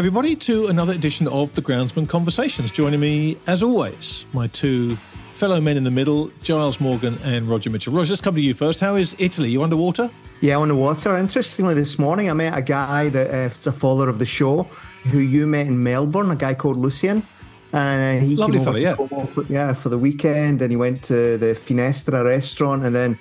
Everybody, to another edition of the Groundsmen Conversations. Joining me, as always, my two fellow men in the middle, Giles Morgan and Roger Mitchell. Roger, let's come to you first. How is Italy? You underwater? Yeah, underwater. Interestingly, this morning I met a guy that uh, is a follower of the show who you met in Melbourne, a guy called Lucian. And uh, he Lovely came over fella, yeah. For, yeah, for the weekend and he went to the Finestra restaurant and then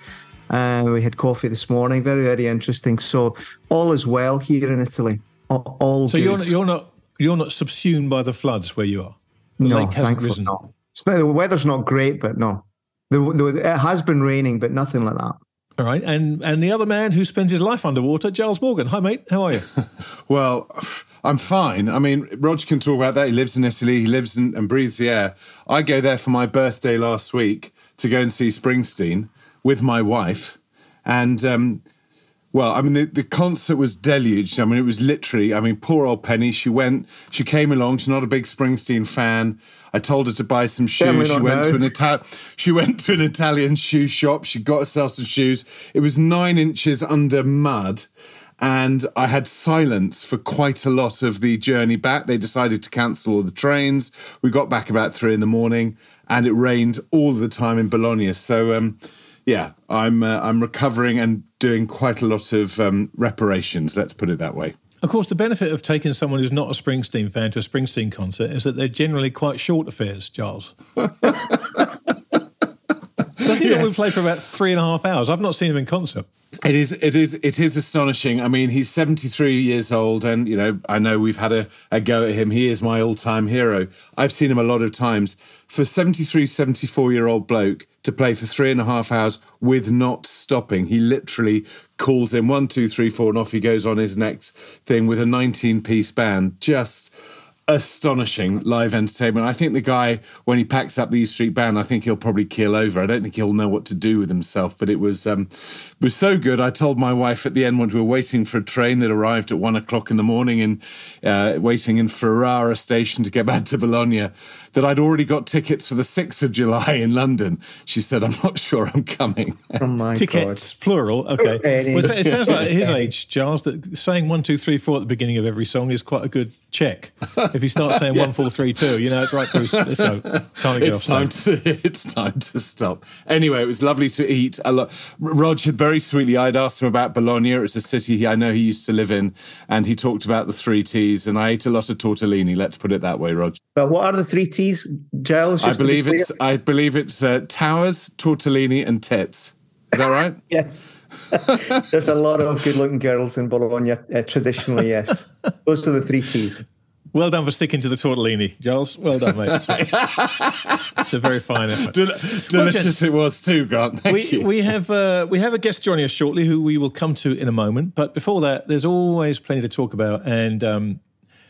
uh, we had coffee this morning. Very, very interesting. So all is well here in Italy. All, all So good. you're not, you're not you're not subsumed by the floods where you are. The no, lake hasn't thankfully risen. not. It's not- The weather's not great, but no. The, the, it has been raining, but nothing like that. All right, and and the other man who spends his life underwater, Giles Morgan. Hi, mate. How are you? Well, I'm fine. I mean, Roger can talk about that. He lives in Italy. He lives in, and breathes the air. I go there for my birthday last week to go and see Springsteen with my wife, and um, well, I mean, the, the concert was deluged. I mean, it was literally. I mean, poor old Penny. She went. She came along. She's not a big Springsteen fan. I told her to buy some shoes. She went to an Ita- She went to an Italian shoe shop. She got herself some shoes. It was nine inches under mud and I had silence for quite a lot of the journey back. They decided to cancel all the trains. We got back about three in the morning, and it rained all the time in Bologna. So, um, yeah, I'm uh, I'm recovering and doing quite a lot of um, reparations. Let's put it that way. Of course, the benefit of taking someone who's not a Springsteen fan to a Springsteen concert is that they're generally quite short affairs, Giles. I think that we played for about three and a half hours. I've not seen him in concert. It is, it is, it is astonishing. I mean, he's 73 years old, and you know, I know we've had a, a go at him. He is my all-time hero. I've seen him a lot of times. For 73, 74 year old bloke to play for three and a half hours with not stopping, he literally calls in one, two, three, four, and off he goes on his next thing with a 19 piece band. Just astonishing live entertainment. I think the guy, when he packs up the East Street Band, I think he'll probably keel over. I don't think he'll know what to do with himself. But it was um, it was so good. I told my wife at the end when we were waiting for a train that arrived at one o'clock in the morning and uh, waiting in Ferrara station to get back to Bologna that I'd already got tickets for the sixth of July in London. She said, "I'm not sure I'm coming." Oh my Tickets, plural. Okay. Oh, okay. Well, it sounds like at his age, Giles, that saying one, two, three, four at the beginning of every song is quite a good check. If you start saying one, four, three, two, you know, it's right through. Let's go. Time to it's off time to it's time to stop. Anyway, it was lovely to eat a lot. Rog had very sweetly. I'd asked him about Bologna. It was a city he, I know he used to live in, and he talked about the three T's. And I ate a lot of tortellini. Let's put it that way, Rog. But what are the three T's, Giles? I just to be believe it's I believe it's uh, towers, tortellini, and tits. Is that right? Yes. There's a lot of good looking girls in Bologna, uh, traditionally, yes. Those are the three T's. Well done for sticking to the tortellini, Giles. Well done, mate. it's a very fine effort. Del- delicious gents, it was too, Grant. Thank we, you. we have uh, we have a guest joining us shortly, who we will come to in a moment. But before that, there's always plenty to talk about. And um,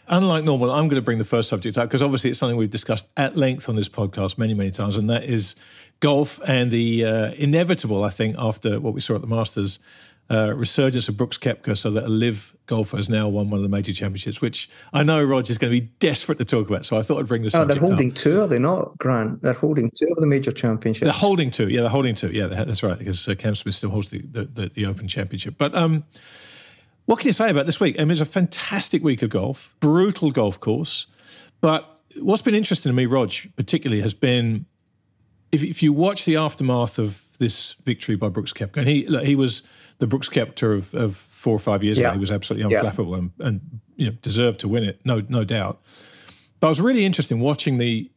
unlike normal, I'm going to bring the first subject up because obviously it's something we've discussed at length on this podcast many, many times, and that is golf and the uh, inevitable. I think after what we saw at the Masters. Uh, resurgence of Brooks Koepka, so that a LIV golfer has now won one of the major championships, which I know Roger's going to be desperate to talk about. So I thought I'd bring this. Oh, they're subject up. holding two, are they not, Grant? They're holding two of the major championships. They're holding two. Yeah, they're holding two. Yeah, that's right. Because uh, Cam Smith still holds the, the, the, the Open Championship. But um, what can you say about this week? I mean, it's a fantastic week of golf, brutal golf course. But what's been interesting to me, Rog, particularly, has been if, if you watch the aftermath of this victory by Brooks Koepka, and he look, he was the Brooks Koepka of, of four or five years Yeah. ago. He was absolutely Yeah. unflappable and, and you know deserved to win it, no no doubt. But I was really interested in watching the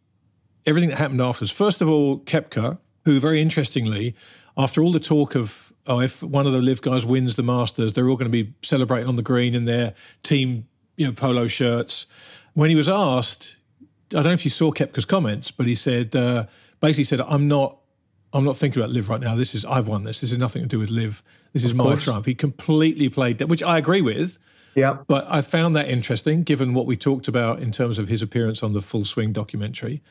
everything that happened afterwards. First of all, Koepka, who very interestingly, after all the talk of oh, if one of the LIV guys wins the Masters, they're all going to be celebrating on the green in their team, you know, polo shirts. When he was asked, I don't know if you saw Koepka's comments, but he said uh, basically said, "I'm not I'm not thinking about LIV right now. This is I've won this. This is nothing to do with LIV. This is my triumph. He completely played that, which I agree with. Yeah. But I found that interesting, given what we talked about in terms of his appearance on the Full Swing documentary.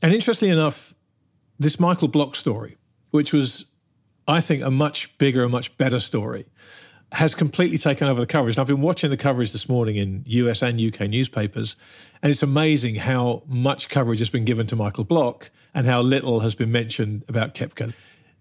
And interestingly enough, this Michael Block story, which was, I think, a much bigger, a much better story, has completely taken over the coverage. And I've been watching the coverage this morning in US and UK newspapers, and it's amazing how much coverage has been given to Michael Block and how little has been mentioned about Koepka.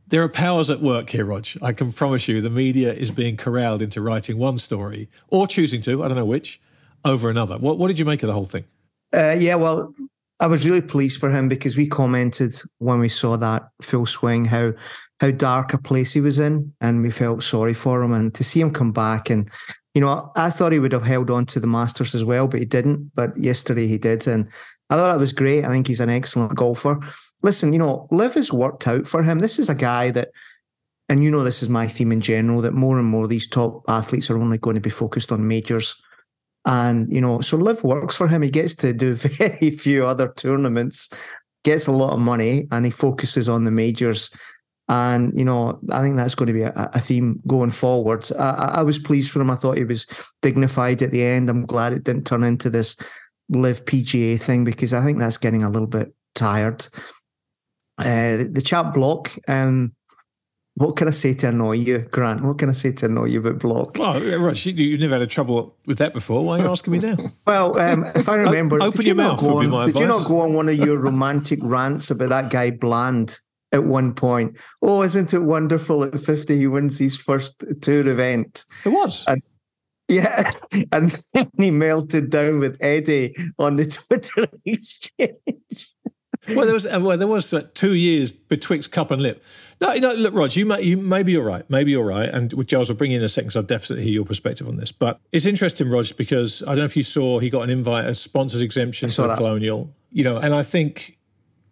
There are powers at work here, Rog. I can promise you the media is being corralled into writing one story or choosing to, I don't know which, over another. What, what did you make of the whole thing? Uh, yeah, well, I was really pleased for him because we commented when we saw that full swing how how dark a place he was in, and we felt sorry for him. And to see him come back, and you know, I thought he would have held on to the Masters as well, but he didn't. But yesterday he did, and I thought that was great. I think he's an excellent golfer. Listen, you know, LIV has worked out for him. This is a guy that, and you know, this is my theme in general that more and more these top athletes are only going to be focused on majors. And, you know, so LIV works for him. He gets to do very few other tournaments, gets a lot of money, and he focuses on the majors. And, you know, I think that's going to be a, a theme going forward. I, I, was pleased for him. I thought he was dignified at the end. I'm glad it didn't turn into this LIV PGA thing because I think that's getting a little bit tired. Uh, the chat block, um, what can I say to annoy you, Grant? What can I say to annoy you about block? Well, Rush, you, you've never had a trouble with that before. Why are you asking me now? well, um, if I remember, open your mouth. On, did advice. you not go on one of your romantic rants about that guy Bland at one point? Oh, isn't it wonderful at 50 he wins his first tour event? It was. And yeah, and then he melted down with Eddie on the Twitter exchange. Well, there was well, there was uh, two years betwixt cup and lip. No, no look, Rog, you, may, you maybe you're right, maybe you're right, and with Giles, will bring you in a second, so I'll definitely hear your perspective on this. But it's interesting, Rog, because I don't know if you saw he got an invite, a sponsors exemption to the Colonial, you know, and I think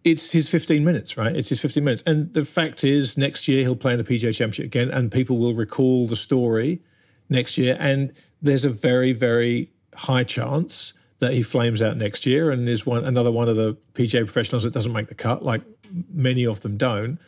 it's his 15 minutes, right? It's his 15 minutes, and the fact is, next year he'll play in the PGA Championship again, and people will recall the story next year, and there's a very, very high chance that he flames out next year and is one another one of the PGA professionals that doesn't make the cut, like many of them don't.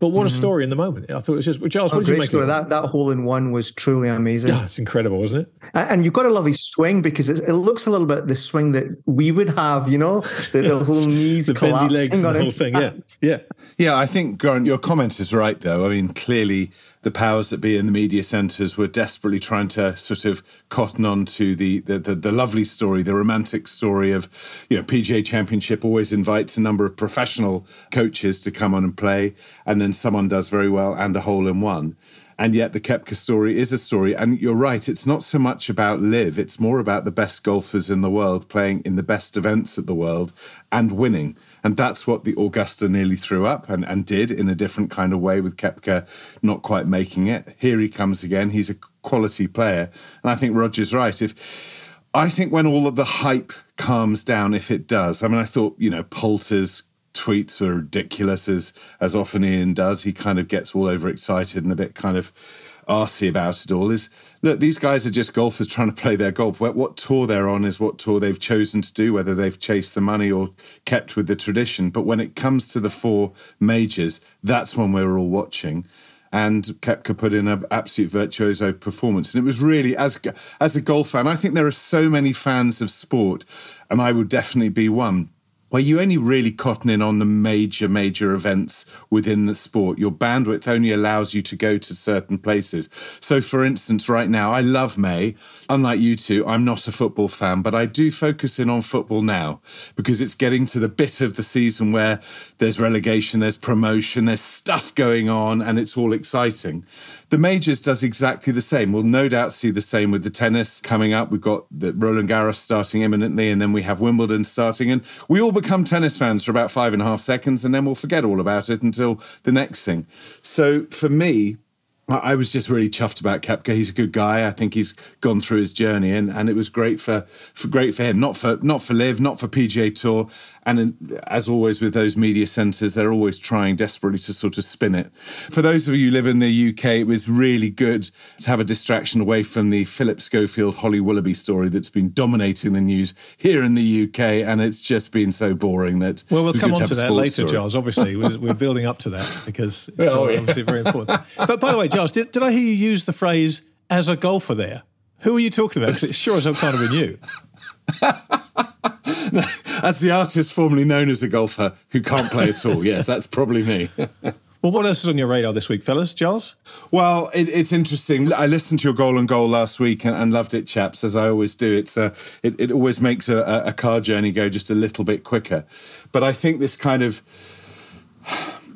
But what mm-hmm. a story in the moment! I thought it was just Charles. Oh, what did you make story. of that? That hole in one was truly amazing. Yeah, it's incredible, wasn't it? And you've got to love his swing because it, looks a little bit the swing that we would have. You know, the, the whole knees, the bendy legs, and the whole thing. Yeah, yeah, yeah. I think Grant, your comment is right. Though I mean, clearly the powers that be in the media centres were desperately trying to sort of cotton on to the, the, the, the, lovely story, the romantic story of, you know, PGA Championship always invites a number of professional coaches to come on and play, and then someone does very well and a hole in one. And yet the Koepka story is a story. And you're right, it's not so much about LIV, it's more about the best golfers in the world playing in the best events at the world and winning. And that's what the Augusta nearly threw up and, and did in a different kind of way with Koepka not quite making it. Here he comes again. He's a quality player. And I think Roger's right. If I think when all of the hype calms down, if it does, I mean, I thought, you know, Poulter's tweets were ridiculous as as often Ian does. He kind of gets all overexcited and a bit kind of arsy about it all. Is look, these guys are just golfers trying to play their golf. What, what tour they're on is what tour they've chosen to do, whether they've chased the money or kept with the tradition. But when it comes to the four majors, that's when we're all watching and Koepka put in an absolute virtuoso performance. And it was really, as as a golf fan, I think there are so many fans of sport, and I would definitely be one where you only really cotton in on the major, major events within the sport. Your bandwidth only allows you to go to certain places. So, for instance, right now, I love May. Unlike you two, I'm not a football fan, but I do focus in on football now because it's getting to the bit of the season where there's relegation, there's promotion, there's stuff going on, and it's all exciting. The majors does exactly the same. We'll no doubt see the same with the tennis coming up. We've got the Roland Garros starting imminently, and then we have Wimbledon starting. And we all become tennis fans for about five and a half seconds, and then we'll forget all about it until the next thing. So for me, I was just really chuffed about Koepka. He's a good guy. I think he's gone through his journey, and, and it was great for, for great for him. Not for not for LIV, not for PGA Tour, and as always with those media centres, they're always trying desperately to sort of spin it. For those of you who live in the UK, it was really good to have a distraction away from the Philip Schofield Holly Willoughby story that's been dominating the news here in the UK, and it's just been so boring that. Well, we'll come on to, to that later, story. Giles. Obviously, we're, we're, building up to that because it's oh, yeah. obviously very important. But by the way, Giles, did, did I hear you use the phrase "as a golfer"? There, who are you talking about? Because it sure as hell can't have been you. as the artist formerly known as a golfer who can't play at all. Yes, that's probably me. Well, what else is on your radar this week, fellas? Giles? Well, it, it's interesting. I listened to your goal and goal last week and, and loved it, chaps, as I always do. It's a, it, it always makes a, a car journey go just a little bit quicker. But I think this kind of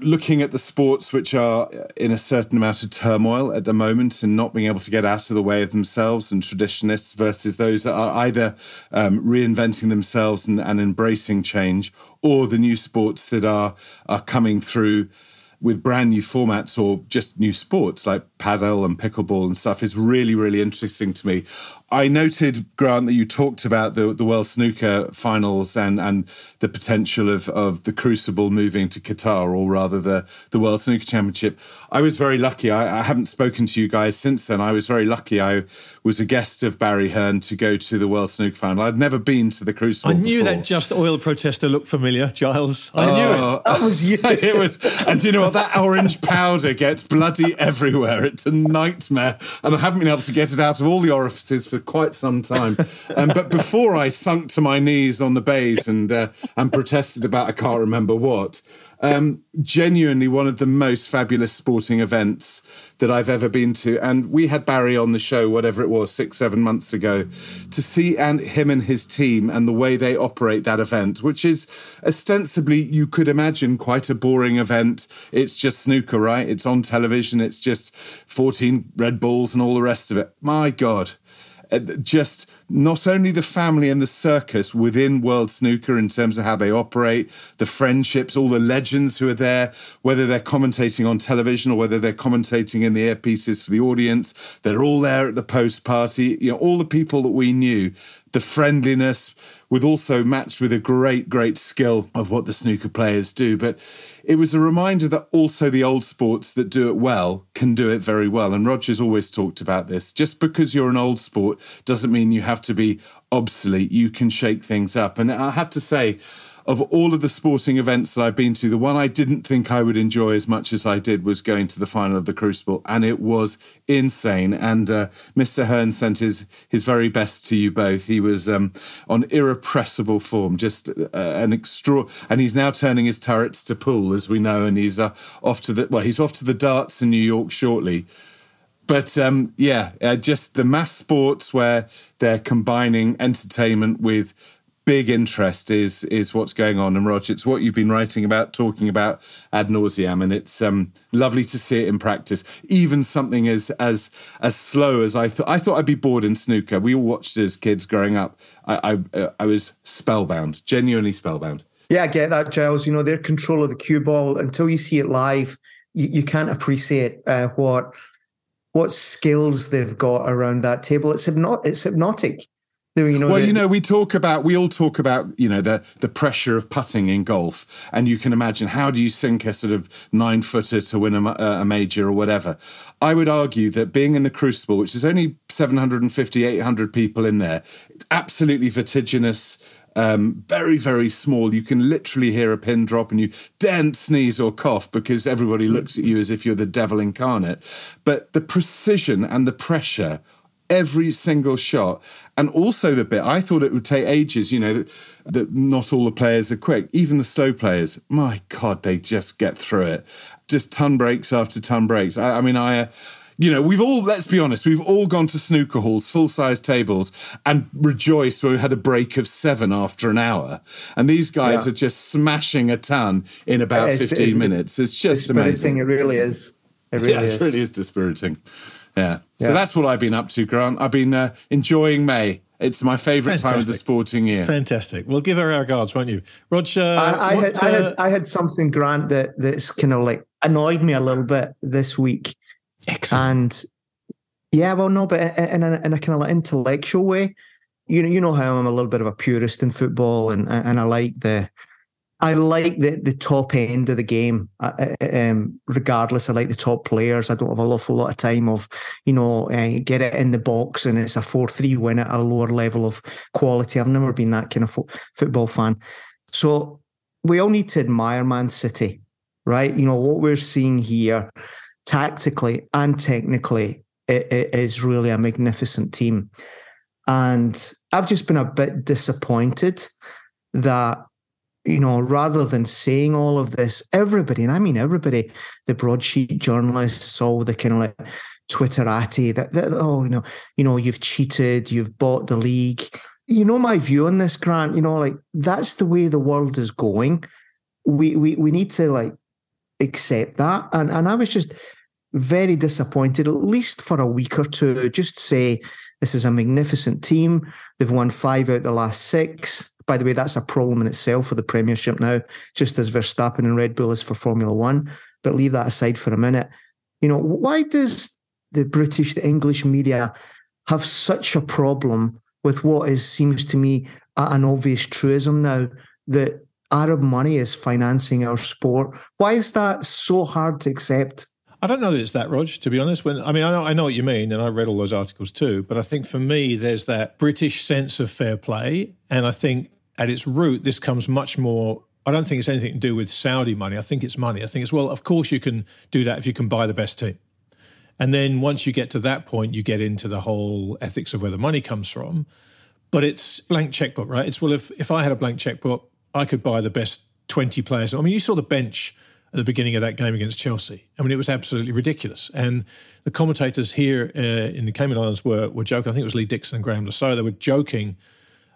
looking at the sports which are in a certain amount of turmoil at the moment and not being able to get out of the way of themselves and traditionists versus those that are either um, reinventing themselves and, and embracing change or the new sports that are are coming through with brand new formats or just new sports. Like padel and pickleball and stuff is really, really interesting to me. I noted, Grant, that you talked about the, the World Snooker finals and, and the potential of, of the Crucible moving to Qatar, or rather the, the World Snooker Championship. I was very lucky. I, I, haven't spoken to you guys since then. I was very lucky. I was a guest of Barry Hearn to go to the World Snooker final. I'd never been to the Crucible. I knew before. that just oil protester looked familiar, Giles. I knew oh. it. Oh. That was you. it was, and you know what? That orange powder gets bloody everywhere. It's a nightmare, and I haven't been able to get it out of all the orifices for quite some time. Um, but before I sunk to my knees on the baize and uh, and protested about I can't remember what, um, genuinely one of the most fabulous sporting events that I've ever been to. And we had Barry on the show, whatever it was, six, seven months ago, to see and him and his team and the way they operate that event, which is ostensibly, you could imagine, quite a boring event. It's just snooker, right? It's on television. It's just 14 Red Bulls and all the rest of it. My God uh, just not only the family and the circus within World Snooker in terms of how they operate, the friendships, all the legends who are there, whether they're commentating on television or whether they're commentating in the earpieces for the audience, they're all there at the post party. You know, all the people that we knew, the friendliness, with also matched with a great, great skill of what the snooker players do. But it was a reminder that also the old sports that do it well can do it very well. And Roger's always talked about this. Just because you're an old sport doesn't mean you have to be obsolete. You can shake things up. And I have to say, of all of the sporting events that I've been to, the one I didn't think I would enjoy as much as I did was going to the final of the Crucible, and it was insane. And uh, Mr. Hearn sent his his very best to you both. He was um, on irrepressible form, just uh, an extra. And he's now turning his turrets to pool, as we know, and he's uh, off to the well, he's off to the darts in New York shortly but um, yeah, uh, just the mass sports where they're combining entertainment with big interest is is what's going on. And Roger, it's what you've been writing about, talking about ad nauseam, and it's um, lovely to see it in practice. Even something as as as slow as I thought. I thought I'd be bored in snooker. We all watched as kids growing up. I I, uh, I was spellbound, genuinely spellbound. Yeah, I get that, Giles. You know, their control of the cue ball until you see it live, you, you can't appreciate uh, what what skills they've got around that table. It's hypnot it's hypnotic. You know, well, the, you know, we talk about we all talk about you know the the pressure of putting in golf, and you can imagine how do you sink a sort of nine footer to win a, a major or whatever. I would argue that being in the Crucible, which is only 750, 800 people in there, it's absolutely vertiginous. Um, very, very small. You can literally hear a pin drop and you daren't sneeze or cough because everybody looks at you as if you're the devil incarnate. But the precision and the pressure every single shot. And also the bit, I thought it would take ages, you know, that, that not all the players are quick. Even the slow players, my God, they just get through it. Just ton breaks after ton breaks. I, I mean, I. Uh, you know, we've all, let's be honest, we've all gone to snooker halls, full size tables, and rejoiced when we had a break of seven after an hour. And these guys yeah. are just smashing a ton in about it's, 15 it, minutes. It's just amazing. It really is. It really yeah, is. It really is dispiriting. Yeah. yeah. So that's what I've been up to, Grant. I've been uh, enjoying May. It's my favourite time of the sporting year. Fantastic. We'll give her our regards, won't you, Roger? I, I, what, had, uh, I, had, I had something, Grant, that that's kind of like annoyed me a little bit this week. Excellent. And yeah, well, no, but in a, in a kind of like intellectual way, you know, you know how I'm a little bit of a purist in football, and and I like the, I like the the top end of the game. Um, regardless, I like the top players. I don't have a awful lot of time of, you know, uh, get it in the box and it's a four three win at a lower level of quality. I've never been that kind of fo- football fan. So we all need to admire Man City, right? You know what we're seeing here, tactically and technically, it, it is really a magnificent team. And I've just been a bit disappointed that, you know, rather than saying all of this, everybody, and I mean everybody, the broadsheet journalists, all the kind of like Twitterati, that, that oh, you know, you know, you've cheated, you've bought the league. You know my view on this, Grant. You know, like that's the way the world is going. We we we need to like accept that. And and I was just very disappointed, at least for a week or two. Just say this is a magnificent team. They've won five out the last six. By the way, that's a problem in itself for the Premiership now, just as Verstappen and Red Bull is for Formula One. But leave that aside for a minute. You know, why does the British, the English media have such a problem with what is seems to me an obvious truism now that Arab money is financing our sport? Why is that so hard to accept? I don't know that it's that, Rog. To be honest, when I mean, I know, I know what you mean, and I read all those articles too. But I think for me, there's that British sense of fair play, and I think at its root, this comes much more. I don't think it's anything to do with Saudi money. I think it's money. I think it's well, of course you can do that if you can buy the best team, and then once you get to that point, you get into the whole ethics of where the money comes from. But it's blank checkbook, right? It's well, if if I had a blank checkbook, I could buy the best twenty players. I mean, you saw the bench at the beginning of that game against Chelsea. I mean, it was absolutely ridiculous. And the commentators here uh, in the Cayman Islands were, were joking. I think it was Lee Dixon and Graeme Saux. They were joking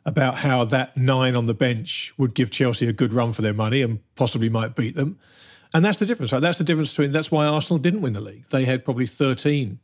about how that nine on the bench would give Chelsea a good run for their money and possibly might beat them. And that's the difference, right? That's the difference between that's why Arsenal didn't win the league. They had probably 13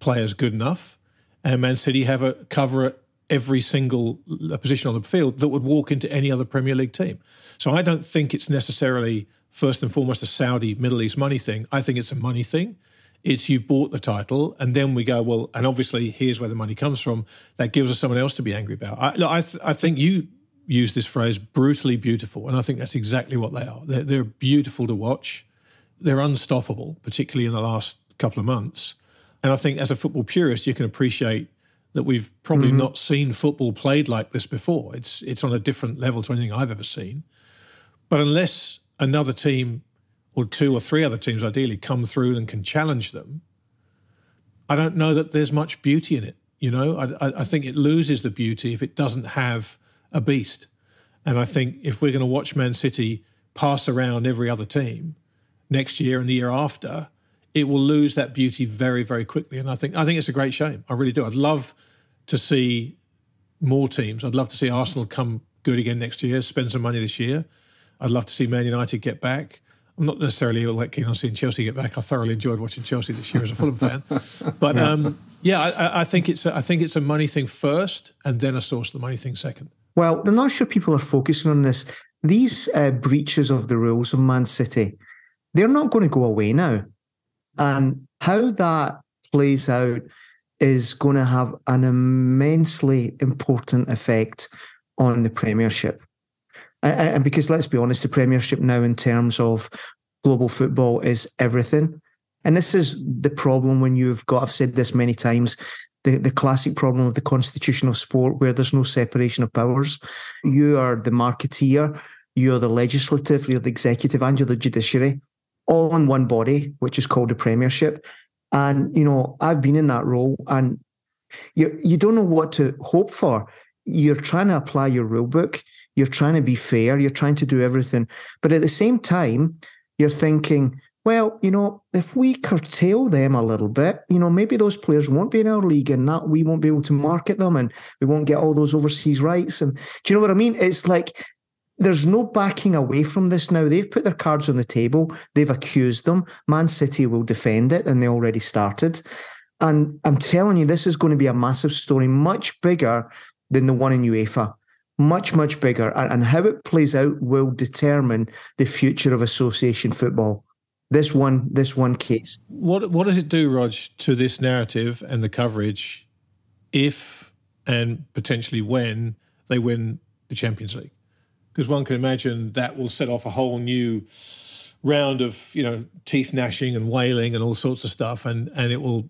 players good enough, and Man City have a cover at every single position on the field that would walk into any other Premier League team. So I don't think it's necessarily first and foremost a Saudi Middle East money thing. I think it's a money thing. It's you bought the title, and then we go well, and obviously here's where the money comes from. That gives us someone else to be angry about. I, I, th- I think you use this phrase brutally beautiful, and I think that's exactly what they are. They're, they're beautiful to watch. They're unstoppable, particularly in the last couple of months. And I think as a football purist, you can appreciate that we've probably mm-hmm. not seen football played like this before. It's it's on a different level to anything I've ever seen. But unless another team or two or three other teams ideally come through and can challenge them, I don't know that there's much beauty in it. You know, I, I think it loses the beauty if it doesn't have a beast. And I think if we're going to watch Man City pass around every other team next year and the year after, it will lose that beauty very, very quickly. And I think I think it's a great shame. I really do. I'd love to see more teams. I'd love to see Arsenal come good again next year, spend some money this year. I'd love to see Man United get back. I'm not necessarily like keen on seeing Chelsea get back. I thoroughly enjoyed watching Chelsea this year as a Fulham fan, but yeah, um, yeah I, I, think it's a, I think it's a money thing first, and then a source of the money thing second. Well, I'm not sure people are focusing on this. These uh, breaches of the rules of Man City, they're not going to go away now, and how that plays out is going to have an immensely important effect on the Premiership and because let's be honest, the Premiership now in terms of global football is everything. And this is the problem when you've got, I've said this many times, the, the classic problem of the constitutional sport where there's no separation of powers. You are the marketeer, you're the legislative, you're the executive, and you're the judiciary, all in one body, which is called the Premiership. And, you know, I've been in that role and you you don't know what to hope for. You're trying to apply your rule book you're trying to be fair. You're trying to do everything. But at the same time, you're thinking, well, you know, if we curtail them a little bit, you know, maybe those players won't be in our league and that we won't be able to market them and we won't get all those overseas rights. And do you know what I mean? It's like there's no backing away from this now. They've put their cards on the table, they've accused them. Man City will defend it, and they already started. And I'm telling you, this is going to be a massive story, much bigger than the one in UEFA much, much bigger. And how it plays out will determine the future of association football. This one, this one case. What what does it do, Rog, to this narrative and the coverage if and potentially when they win the Champions League? Because one can imagine that will set off a whole new round of you know teeth gnashing and wailing and all sorts of stuff, and and it will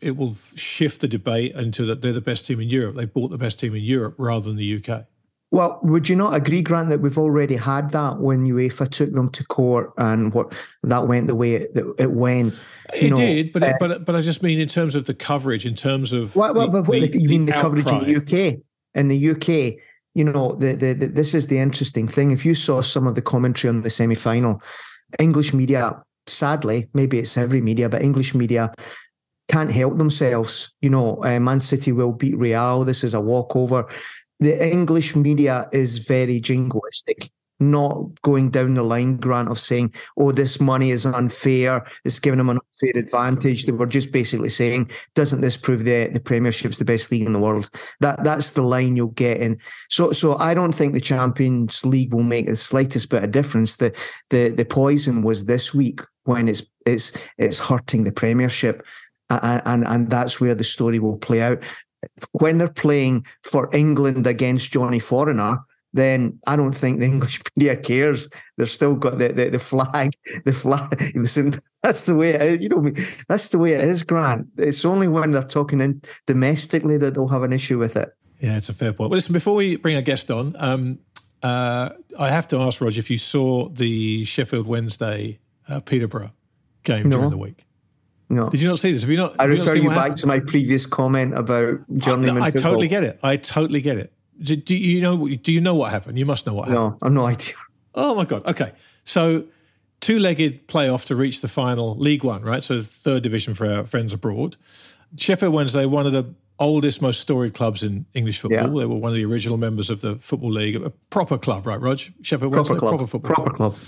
it will shift the debate into that they're the best team in Europe. They've bought the best team in Europe rather than the UK. Well, would you not agree, Grant, that we've already had that when UEFA took them to court and what that went the way it, it went? It know, did, but uh, but but I just mean in terms of the coverage, in terms of well, well, but the, the, you mean the, the coverage in the UK? In the UK, you know, the, the, the this is the interesting thing. If you saw some of the commentary on the semi final, English media, sadly, maybe it's every media, but English media can't help themselves. You know, uh, Man City will beat Real. This is a walkover. The English media is very jingoistic, not going down the line, Grant, of saying, oh, this money is unfair. It's giving them an unfair advantage. They were just basically saying, doesn't this prove the, the Premiership's the best league in the world? That That's the line you'll get in. So so I don't think the Champions League will make the slightest bit of difference. The the the poison was this week when it's it's it's hurting the Premiership and, and and that's where the story will play out. When they're playing for England against Johnny Foreigner, then I don't think the English media cares. They've still got the, the, the flag, the flag. That's the way it is. You know, that's the way it is, Grant. It's only when they're talking in domestically that they'll have an issue with it. Yeah, it's a fair point. Well, listen, before we bring a guest on, um, uh, I have to ask Roger if you saw the Sheffield Wednesday uh, Peterborough game no. during the week. No. Did you not see this? Have you not? I refer you, you back happened? to my previous comment about journeyman. I, I football. totally get it. I totally get it. Do, do, you know? Do you know what happened? You must know what happened. No, I've no idea. Oh my god. Okay, so two-legged playoff to reach the final, League One, right? So third division for our friends abroad. Sheffield Wednesday, one of the oldest, most storied clubs in English football. Yeah. They were one of the original members of the Football League, a proper club, right, Rog? Sheffield proper Wednesday, club. proper football proper club. club.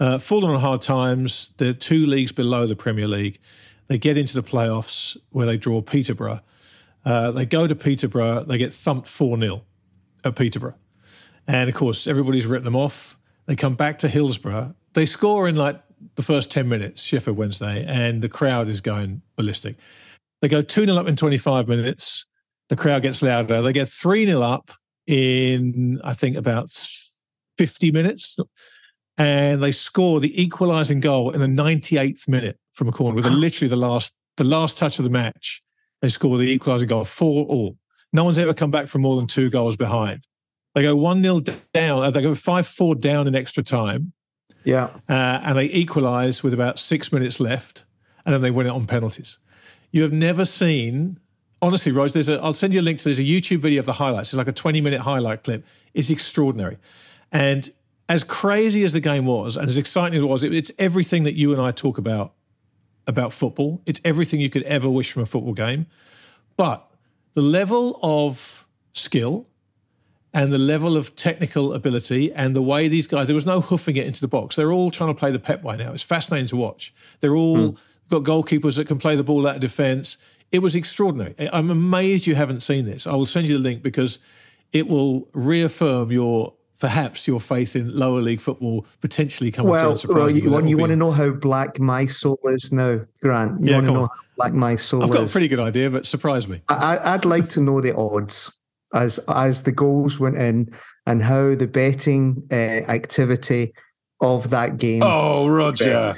Uh, fallen on hard times. They're two leagues below the Premier League. They get into the playoffs where they draw Peterborough. Uh, they go to Peterborough. They get thumped 4 0 at Peterborough. And of course, everybody's written them off. They come back to Hillsborough. They score in like the first 10 minutes, Sheffield Wednesday, and the crowd is going ballistic. They go 2 0 up in 25 minutes. The crowd gets louder. They get 3 0 up in, I think, about 50 minutes and they score the equalising goal in the 98th minute from a corner with literally the last the last touch of the match. They score the equalising goal, four all. No one's ever come back from more than two goals behind. They go one 0 down. Uh, they go five four down in extra time. Yeah, uh, and they equalise with about six minutes left, and then they win it on penalties. You have never seen. Honestly, Rose, there's a. I'll send you a link to. There's a YouTube video of the highlights. It's like a 20 minute highlight clip. It's extraordinary, and as crazy as the game was and as exciting as it was, it's everything that you and I talk about about football. It's everything you could ever wish from a football game. But the level of skill and the level of technical ability and the way these guys, there was no hoofing it into the box. They're all trying to play the Pep way now. It's fascinating to watch. They're all mm. got goalkeepers that can play the ball out of defence. It was extraordinary. I'm amazed you haven't seen this. I will send you the link because it will reaffirm your perhaps your faith in lower league football potentially coming well, through well, you, you want to know how black my soul is now, Grant? You yeah, want to know on. how black my soul I've got is? a pretty good idea, but surprise me. I, would like to know the odds as as the goals went in and how the betting uh, activity of that game. Oh, Roger!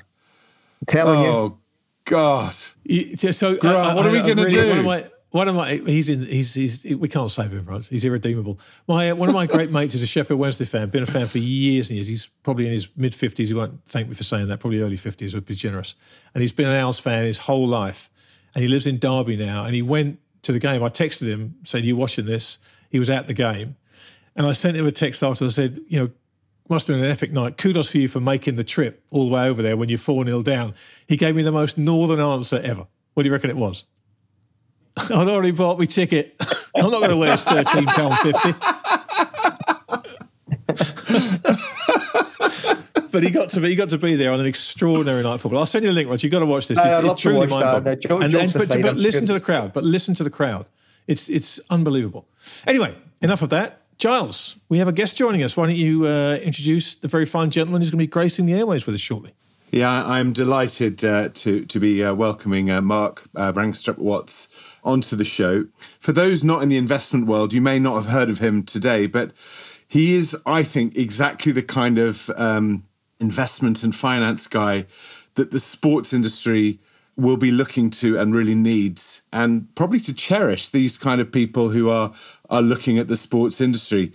Telling oh, you. God. So, Grant, I, I, what are we going to really, do? One of my he's in he's he's we can't save him, right? He's irredeemable. My uh, one of my great mates is a Sheffield Wednesday fan. Been a fan for years and years. He's probably in his mid fifties. He won't thank me for saying that. Probably early fifties would be generous. And he's been an Owls fan his whole life. And he lives in Derby now. And he went to the game. I texted him saying, "You watching this?" He was at the game, and I sent him a text after. I said, "You know, must have been an epic night. Kudos for you for making the trip all the way over there when you're 4 0 down. He gave me the most northern answer ever. What do you reckon it was? I'd already bought my ticket. I'm not going to waste thirteen pound fifty. but he got to be he got to be there on an extraordinary night of football. I'll send you the link, Rog. You've got to watch this. It's, it's truly mind-boggling. And, and, but, but listen to the crowd. But listen to the crowd. It's it's unbelievable. Anyway, enough of that. Giles, we have a guest joining us. Why don't you uh, introduce the very fine gentleman who's going to be gracing the airways with us shortly? Yeah, I'm delighted uh, to to be uh, welcoming uh, Mark uh, Brangstrup Watts onto the show. For those not in the investment world, you may not have heard of him today, but he is, I think, exactly the kind of um, investment and finance guy that the sports industry will be looking to and really needs, and probably to cherish these kind of people who are are looking at the sports industry.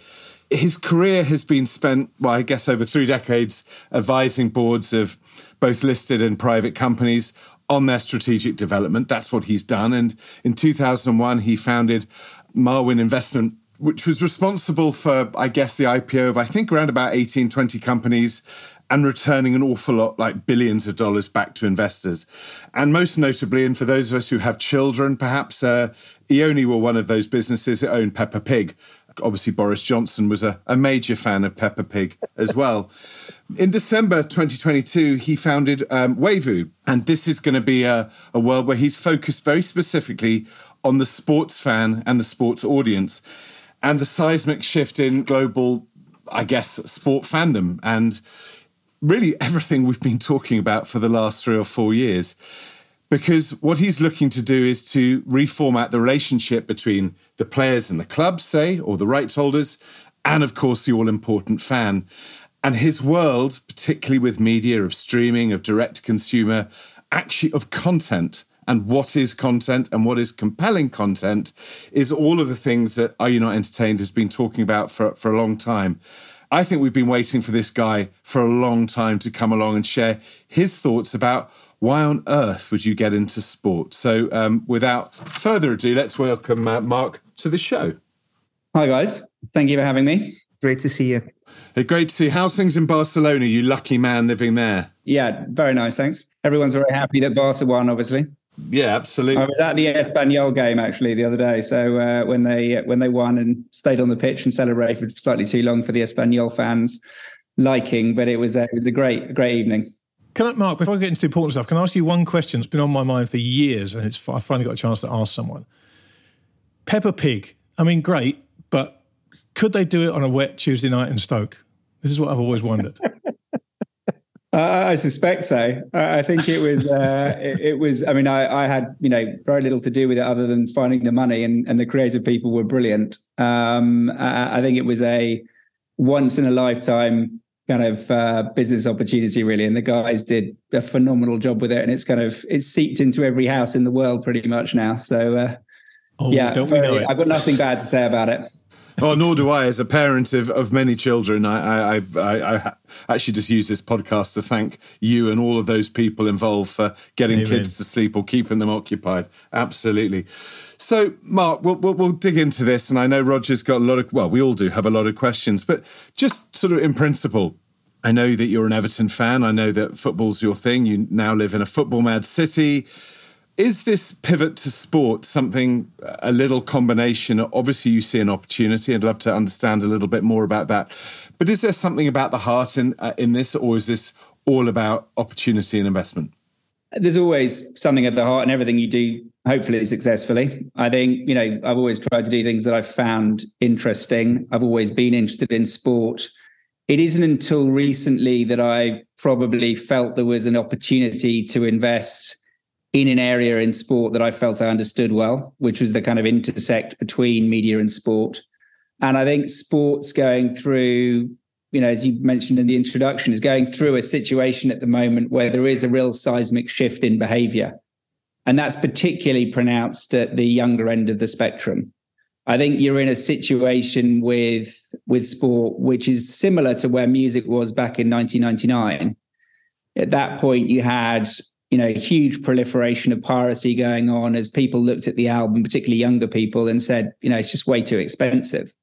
His career has been spent, well, I guess, over three decades advising boards of both listed and private companies on their strategic development. That's what he's done. And in 2001, he founded Marwyn Investment, which was responsible for, I guess, the IPO of, I think, around about 18, 20 companies and returning an awful lot, like billions of dollars back to investors. And most notably, and for those of us who have children, perhaps uh, eOne were one of those businesses that owned Peppa Pig. Obviously, Boris Johnson was a, a major fan of Peppa Pig as well. In December 2022, he founded um, Whaivu, and this is going to be a, a world where he's focused very specifically on the sports fan and the sports audience and the seismic shift in global, I guess, sport fandom and really everything we've been talking about for the last three or four years. Because what he's looking to do is to reformat the relationship between the players and the clubs, say, or the rights holders, and of course the all important fan. And his world, particularly with media, of streaming, of direct consumer, actually of content and what is content and what is compelling content is all of the things that Are You Not Entertained has been talking about for, for a long time. I think we've been waiting for this guy for a long time to come along and share his thoughts about why on earth would you get into sport? So, um, without further ado, let's welcome uh, Mark to the show. Hi, guys. Thank you for having me. Great to see you. Hey, great to see you. How's things in Barcelona? You lucky man living there. Yeah, very nice. Thanks. Everyone's very happy that Barca won, obviously. Yeah, absolutely. I was at the Espanyol game actually the other day. So uh, when they when they won and stayed on the pitch and celebrated slightly too long for the Espanyol fans liking, but it was a, it was a great great evening. Can I, Mark, before I get into the important stuff, can I ask you one question? It's been on my mind for years, and it's I finally got a chance to ask someone. Peppa Pig. I mean, great, but could they do it on a wet Tuesday night in Stoke? This is what I've always wondered. Uh, I suspect so. I think it was. Uh, it, it, was. I mean, I, I, had you know very little to do with it other than finding the money, and, and the creative people were brilliant. Um, I, I, think it was a once in a lifetime kind of uh, business opportunity, really, and the guys did a phenomenal job with it, and it's kind of it's seeped into every house in the world pretty much now. So, uh, oh, yeah, very, I've got nothing bad to say about it well, nor do I, as a parent of, of many children. I, I, I, I, actually just use this podcast to thank you and all of those people involved for getting Amen. kids to sleep or keeping them occupied. Absolutely. So, Mark, we'll, we'll, we'll, dig into this. And I know Roger's got a lot of, well, we all do have a lot of questions, but just sort of in principle, I know that you're an Everton fan. I know that football's your thing. You now live in a football mad city. Is this pivot to sport something, a little combination? Obviously, you see an opportunity. I'd love to understand a little bit more about that. But is there something about the heart in, uh, in this, or is this all about opportunity and investment? There's always something at the heart in everything you do, hopefully successfully. I think, you know, I've always tried to do things that I've found interesting. I've always been interested in sport. It isn't until recently that I've probably felt there was an opportunity to invest in an area in sport that I felt I understood well, which was the kind of intersect between media and sport. And I think sports going through, you know, as you mentioned in the introduction, is going through a situation at the moment where there is a real seismic shift in behavior. And that's particularly pronounced at the younger end of the spectrum. I think you're in a situation with with sport which is similar to where music was back in 1999. At that point, you had you know, huge proliferation of piracy going on as people looked at the album, particularly younger people, and said, you know, it's just way too expensive.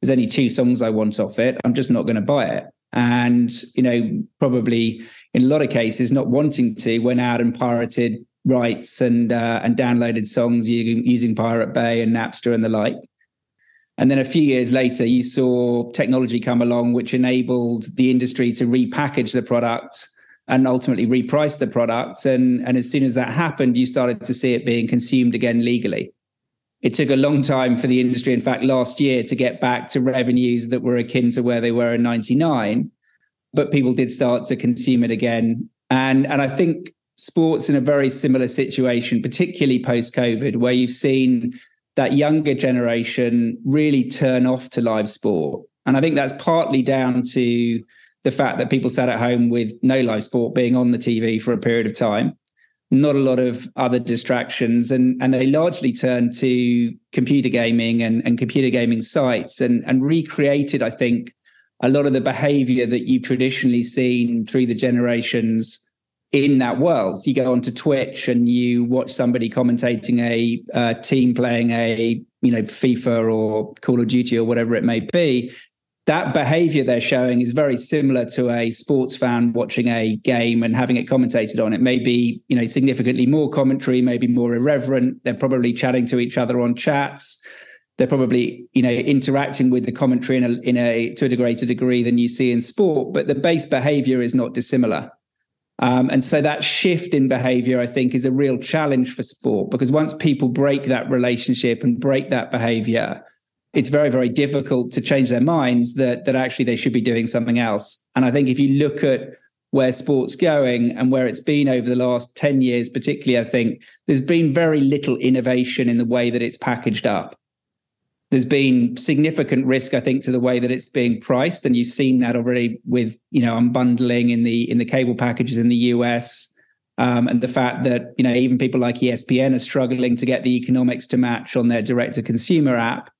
There's only two songs I want off it. I'm just not going to buy it. And, you know, probably in a lot of cases, not wanting to, went out and pirated rights and uh, and downloaded songs using, using Pirate Bay and Napster and the like. And then a few years later, you saw technology come along, which enabled the industry to repackage the product and ultimately reprice the product. And, and as soon as that happened, you started to see it being consumed again legally. It took a long time for the industry, in fact, last year to get back to revenues that were akin to where they were in 99. But people did start to consume it again And, and I think sports in a very similar situation, particularly post COVID, where you've seen that younger generation really turn off to live sport. And I think that's partly down to the fact that people sat at home with no live sport being on the TV for a period of time, not a lot of other distractions, and and they largely turned to computer gaming and, and computer gaming sites and and recreated, I think, a lot of the behavior that you've traditionally seen through the generations in that world. So You go onto Twitch and you watch somebody commentating a, a team playing a you know FIFA or Call of Duty or whatever it may be, that behavior they're showing is very similar to a sports fan watching a game and having it commentated on. It may be, you know, significantly more commentary, maybe more irreverent. They're probably chatting to each other on chats. They're probably, you know, interacting with the commentary in a, in a to a greater degree than you see in sport. But the base behavior is not dissimilar. Um, and so that shift in behavior, I think, is a real challenge for sport because once people break that relationship and break that behavior, it's very very difficult to change their minds that that actually they should be doing something else. And i think if you look at where sports going and where it's been over the last 10 years particularly i think there's been very little innovation in the way that it's packaged up. There's been significant risk i think to the way that it's being priced and you've seen that already with you know unbundling in the in the cable packages in the us um, and the fact that you know even people like espn are struggling to get the economics to match on their direct to consumer app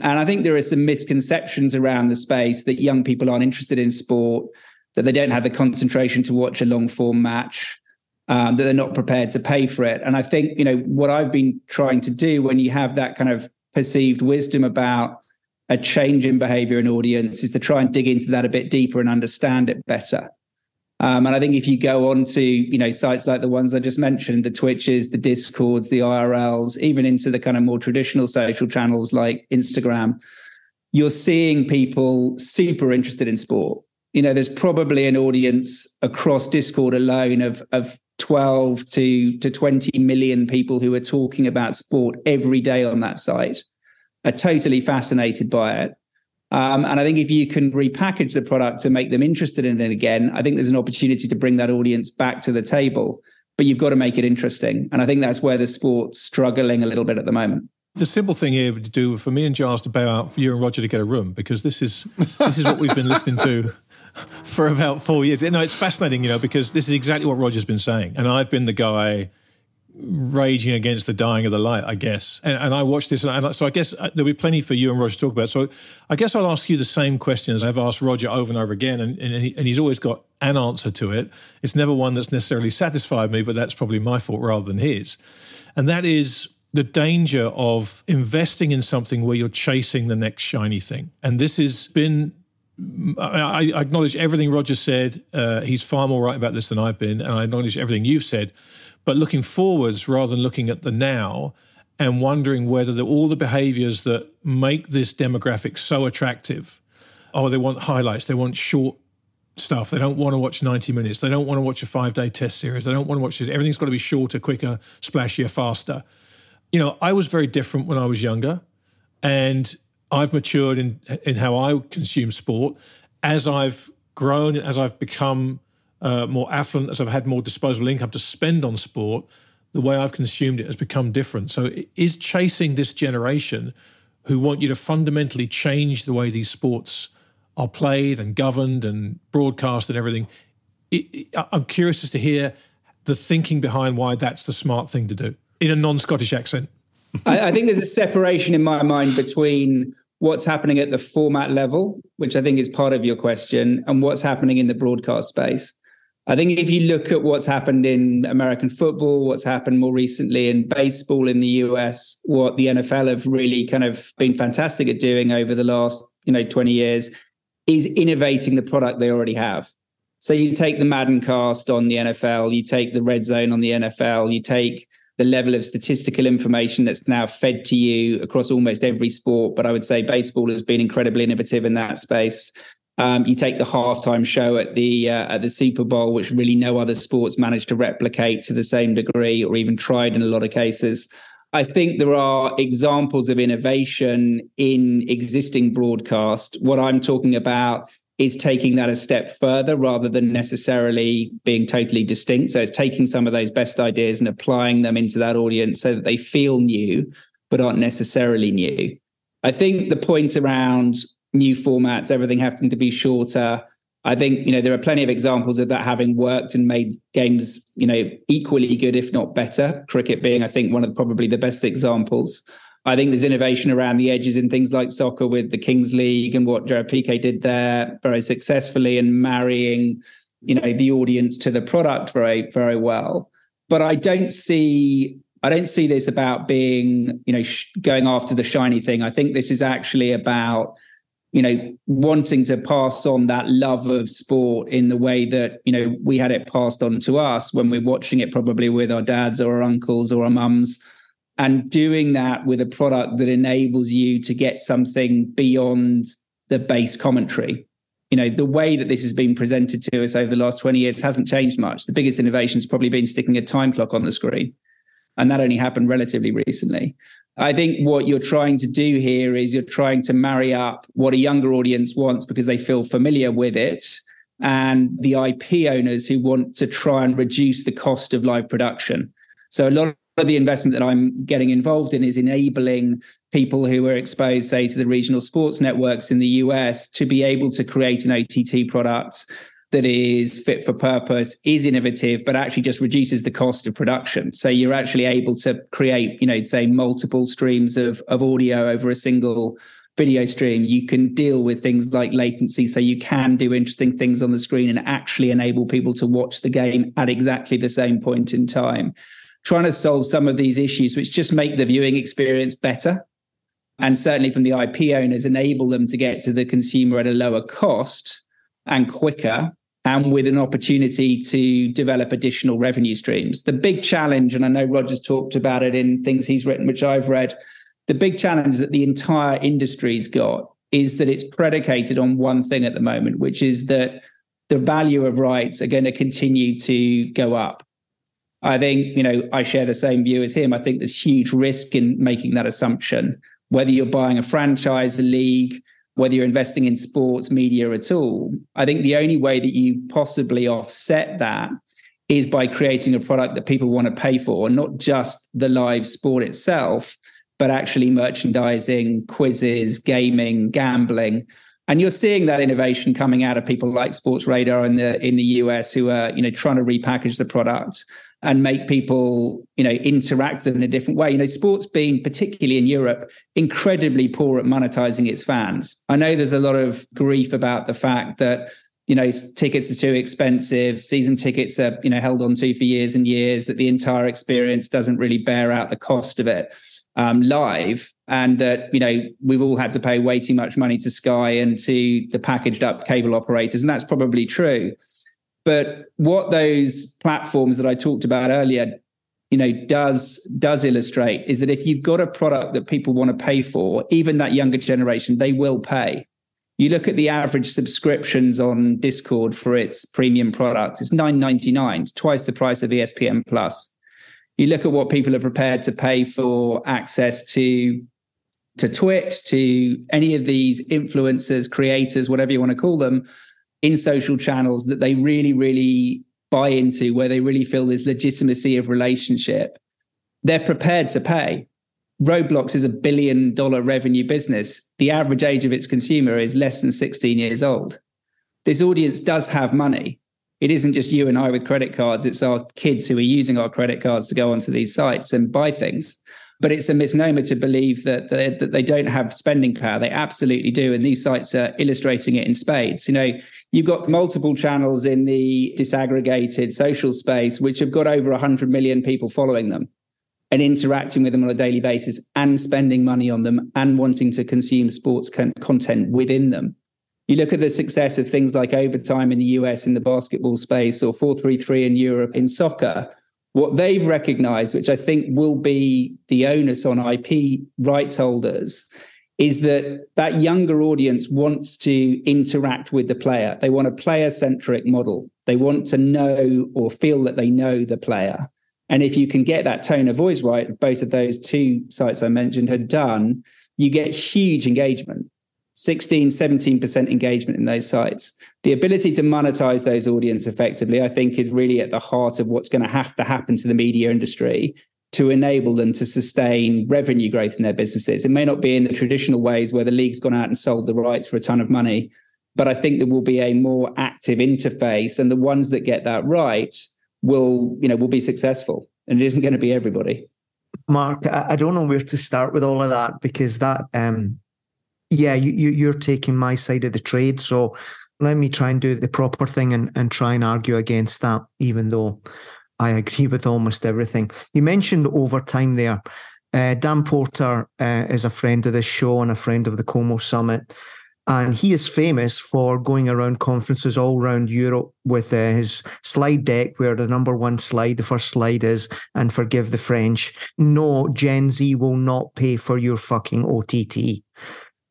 and I think there are some misconceptions around the space that young people aren't interested in sport, that they don't have the concentration to watch a long form match, um, that they're not prepared to pay for it. And I think, you know, what I've been trying to do when you have that kind of perceived wisdom about a change in behavior in audience is to try and dig into that a bit deeper and understand it better. Um, and I think if you go on to you know sites like the ones I just mentioned, the Twitches, the Discords, the IRLs, even into the kind of more traditional social channels like Instagram, you're seeing people super interested in sport. You know, there's probably an audience across Discord alone of of 12 to to 20 million people who are talking about sport every day on that site, are totally fascinated by it. Um, and I think if you can repackage the product to make them interested in it again, I think there's an opportunity to bring that audience back to the table. But you've got to make it interesting. And I think that's where the sport's struggling a little bit at the moment. The simple thing here to do for me and Giles to bow out for you and Roger to get a room because this is this is what we've been listening to for about four years. No, it's fascinating, you know, because this is exactly what Roger's been saying. And I've been the guy raging against the dying of the light, I guess. And, and I watched this, and I, so I guess uh, there'll be plenty for you and Roger to talk about. So I guess I'll ask you the same questions I've asked Roger over and over again, and, and, he, and he's always got an answer to it. It's never one that's necessarily satisfied me, but that's probably my fault rather than his. And that is the danger of investing in something where you're chasing the next shiny thing. And this has been I, acknowledge everything Roger said. Uh, he's far more right about this than I've been, and I acknowledge everything you've said but looking forwards rather than looking at the now and wondering whether the, all the behaviors that make this demographic so attractive oh they want highlights they want short stuff they don't want to watch 90 minutes they don't want to watch a five day test series they don't want to watch it everything's got to be shorter quicker splashier faster. You know i was very different when i was younger and i've matured in in how i consume sport. As i've grown as i've become uh, more affluent, as I've had more disposable income to spend on sport, the way I've consumed it has become different. So, is chasing this generation who want you to fundamentally change the way these sports are played and governed and broadcast and everything? It, it, I'm curious as to hear the thinking behind why that's the smart thing to do in a non Scottish accent. I, I think there's a separation in my mind between what's happening at the format level, which I think is part of your question, and what's happening in the broadcast space. I think if you look at what's happened in American football, what's happened more recently in baseball in the US, what the NFL have really kind of been fantastic at doing over the last, you know, 20 years is innovating the product they already have. So you take the Madden cast on the NFL, you take the red zone on the NFL, you take the level of statistical information that's now fed to you across almost every sport. But I would say baseball has been incredibly innovative in that space. Um, you take the halftime show at the uh, at the Super Bowl, which really no other sports managed to replicate to the same degree, or even tried in a lot of cases. I think there are examples of innovation in existing broadcast. What I'm talking about is taking that a step further rather than necessarily being totally distinct. So it's taking some of those best ideas and applying them into that audience so that they feel new, but aren't necessarily new. I think the point around new formats, everything having to be shorter. I think you know there are plenty of examples of that having worked and made games you know equally good, if not better. Cricket being, I think, one of the, probably the best examples. I think there's innovation around the edges in things like soccer with the Kings League and what Gerard Piqué did there very successfully and marrying, you know, the audience to the product very, very well. But I don't see I don't see this about being, you know, sh- going after the shiny thing. I think this is actually about, you know, wanting to pass on that love of sport in the way that, you know, we had it passed on to us when we're watching it probably with our dads or our uncles or our mums. And doing that with a product that enables you to get something beyond the base commentary. You know the way that this has been presented to us over the last 20 years hasn't changed much. The biggest innovation has probably been sticking a time clock on the screen. And that only happened relatively recently i think what you're trying to do here is you're trying to marry up what a younger audience wants because they feel familiar with it and the ip owners who want to try and reduce the cost of live production. So a lot of the investment that I'm getting involved in is enabling people who are exposed, say, to the regional sports networks in the US to be able to create an OTT product that is fit for purpose, is innovative, but actually just reduces the cost of production. So you're actually able to create, you know, say multiple streams of, of audio over a single video stream. You can deal with things like latency. So you can do interesting things on the screen and actually enable people to watch the game at exactly the same point in time trying to solve some of these issues, which just make the viewing experience better. And certainly from the IP owners, enable them to get to the consumer at a lower cost and quicker and with an opportunity to develop additional revenue streams. The big challenge, and I know Roger's talked about it in things he's written, which I've read, the big challenge that the entire industry's got is that it's predicated on one thing at the moment, which is that the value of rights are going to continue to go up. I think, you know, I share the same view as him. I think there's huge risk in making that assumption. Whether you're buying a franchise, a league, whether you're investing in sports media at all, I think the only way that you possibly offset that is by creating a product that people want to pay for, not just the live sport itself, but actually merchandising, quizzes, gaming, gambling. And you're seeing that innovation coming out of people like Sportradar in the in the US who are, you know, trying to repackage the product and make people, you know, interact them in a different way. You know, sports being particularly in Europe incredibly poor at monetizing its fans. I know there's a lot of grief about the fact that you know tickets are too expensive season tickets are you know held on to for years and years that the entire experience doesn't really bear out the cost of it um, live and that you know we've all had to pay way too much money to sky and to the packaged up cable operators and that's probably true but what those platforms that I talked about earlier, you know, does does illustrate is that if you've got a product that people want to pay for, even that younger generation, they will pay. You look at the average subscriptions on Discord for its premium product, it's nine ninety nine, twice the price of ESPN Plus. You look at what people are prepared to pay for access to to Twitch, to any of these influencers, creators, whatever you want to call them, in social channels that they really, really buy into, where they really feel there's legitimacy of relationship, they're prepared to pay. Roblox is a billion dollar revenue business. The average age of its consumer is less than 16 years old. This audience does have money. It isn't just you and I with credit cards, it's our kids who are using our credit cards to go onto these sites and buy things. But it's a misnomer to believe that they, that they don't have spending power. They absolutely do. And these sites are illustrating it in spades. You know, You've got multiple channels in the disaggregated social space, which have got over 100 million people following them and interacting with them on a daily basis and spending money on them and wanting to consume sports con- content within them. You look at the success of things like overtime in the US in the basketball space or 433 in Europe in soccer. What they've recognized, which I think will be the onus on IP rights holders, is that that younger audience wants to interact with the player. They want a player centric model. They want to know or feel that they know the player. And if you can get that tone of voice right, both of those two sites I mentioned had done, you get huge engagement. 16, 17% engagement in those sites. The ability to monetize those audience effectively, I think, is really at the heart of what's going to have to happen to the media industry to enable them to sustain revenue growth in their businesses. It may not be in the traditional ways where the league's gone out and sold the rights for a ton of money, but I think there will be a more active interface, and the ones that get that right will, you know, will be successful. And it isn't going to be everybody. Mark, I don't know where to start with all of that because that, um, yeah, you, you you're taking my side of the trade. So let me try and do the proper thing and, and try and argue against that, even though I agree with almost everything. You mentioned overtime there. Uh, Dan Porter uh, is a friend of this show and a friend of the Como Summit. And he is famous for going around conferences all around Europe with uh, his slide deck, where the number one slide, the first slide is, and forgive the French, no, Gen Z will not pay for your fucking OTT.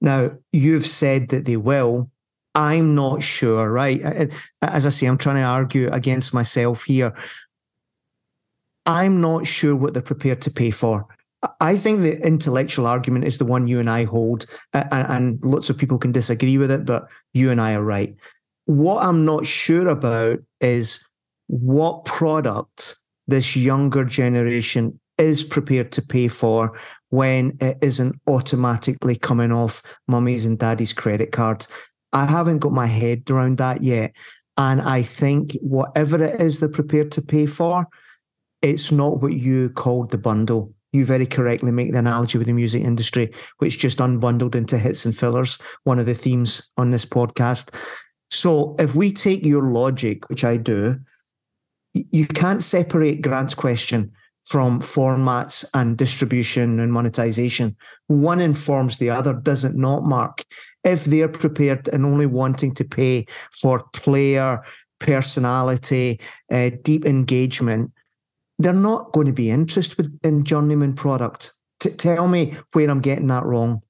Now, you've said that they will. I'm not sure, right? As I say, I'm trying to argue against myself here. I'm not sure what they're prepared to pay for. I think the intellectual argument is the one you and I hold, and, lots of people can disagree with it, but you and I are right. What I'm not sure about is what product this younger generation is prepared to pay for when it isn't automatically coming off mummy's and daddy's credit cards. I haven't got my head around that yet. And I think whatever it is they're prepared to pay for, it's not what you called the bundle you very correctly make the analogy with the music industry, which just unbundled into hits and fillers, one of the themes on this podcast. So if we take your logic, which I do, you can't separate Grant's question from formats and distribution and monetization. One informs the other, does it not, Mark? If they're prepared and only wanting to pay for player personality, uh, deep engagement, they're not going to be interested in journeyman product. T- tell me where I'm getting that wrong.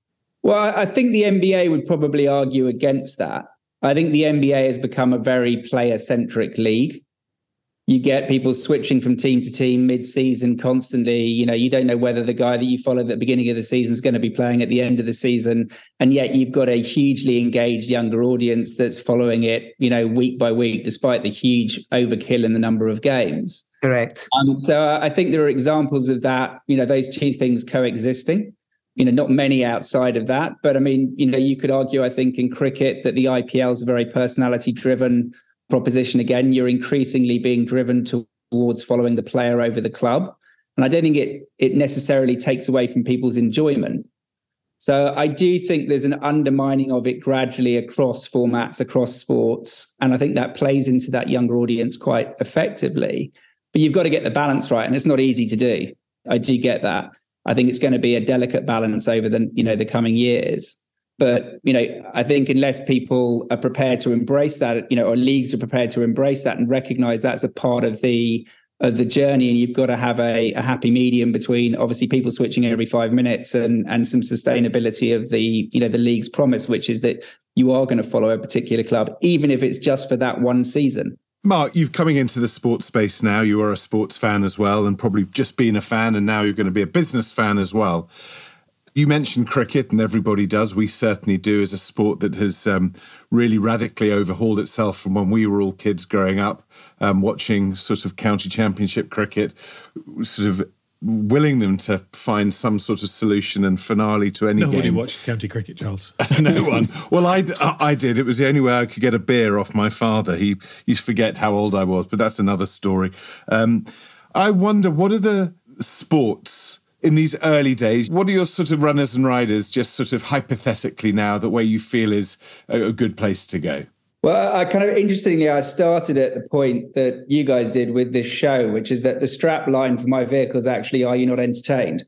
Well, I think the NBA would probably argue against that. I think the NBA has become a very player centric league you get people switching from team to team mid-season constantly. You know, you don't know whether the guy that you followed at the beginning of the season is going to be playing at the end of the season, and yet you've got a hugely engaged younger audience that's following it. You know, week by week, despite the huge overkill in the number of games. Correct. Um, so I think there are examples of that. You know, those two things coexisting you know, not many outside of that. But I mean, you know, you could argue, I think, in cricket that the IPL is a very personality driven proposition again, you're increasingly being driven towards following the player over the club. And I don't think it it necessarily takes away from people's enjoyment. So I do think there's an undermining of it gradually across formats, across sports. And I think that plays into that younger audience quite effectively. But you've got to get the balance right. And it's not easy to do. I do get that. I think it's going to be a delicate balance over the, you know, the coming years. But you know, I think unless people are prepared to embrace that, you know, or leagues are prepared to embrace that and recognize that's a part of the of the journey, and you've got to have a, a happy medium between obviously people switching every five minutes and and some sustainability of the you know the league's promise, which is that you are going to follow a particular club, even if it's just for that one season. Mark, you're coming into the sports space now. You are a sports fan as well, and probably just been a fan, and now you're going to be a business fan as well. You mentioned cricket, and everybody does. We certainly do as a sport that has um, really radically overhauled itself from when we were all kids growing up, um, watching sort of county championship cricket, sort of willing them to find some sort of solution and finale to any Nobody game. watched county cricket, Charles. no one. Well, I, I did. It was the only way I could get a beer off my father. He used to forget how old I was, but that's another story. Um, I wonder, what are the sports in these early days, what are your sort of runners and riders, just sort of hypothetically now, that where you feel is a, a good place to go? Well, I kind of interestingly, I started at the point that you guys did with this show, which is that the strap line for my vehicle is actually "Are you not entertained?"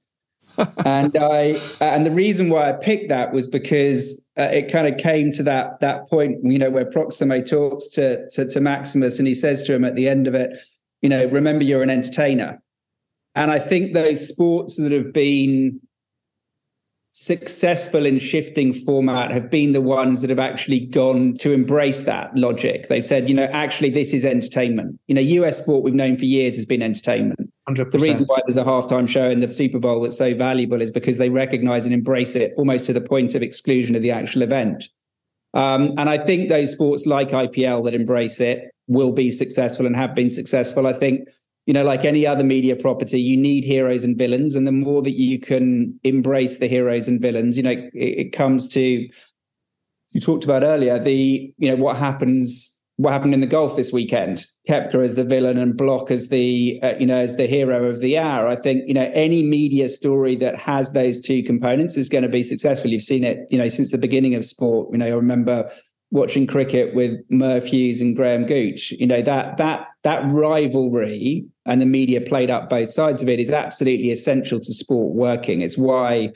and I and the reason why I picked that was because uh, it kind of came to that that point, you know, where Proximo talks to, to to Maximus and he says to him at the end of it, you know, remember you're an entertainer. And I think those sports that have been successful in shifting format have been the ones that have actually gone to embrace that logic. They said, you know, actually, this is entertainment. You know, US sport we've known for years has been entertainment. 100%. The reason why there's a halftime show in the Super Bowl that's so valuable is because they recognize and embrace it almost to the point of exclusion of the actual event. Um, and I think those sports like IPL that embrace it will be successful and have been successful. I think, you know, like any other media property, you need heroes and villains. And the more that you can embrace the heroes and villains, you know, it, it comes to, you talked about earlier, the, you know, what happens what happened in the Gulf this weekend. Koepka as the villain and Block as the uh, you know as the hero of the hour. I think you know any media story that has those two components is going to be successful. You've seen it you know since the beginning of sport. You know I remember watching cricket with Merv Hughes and Graham Gooch. You know that that that rivalry and the media played up both sides of it is absolutely essential to sport working. It's why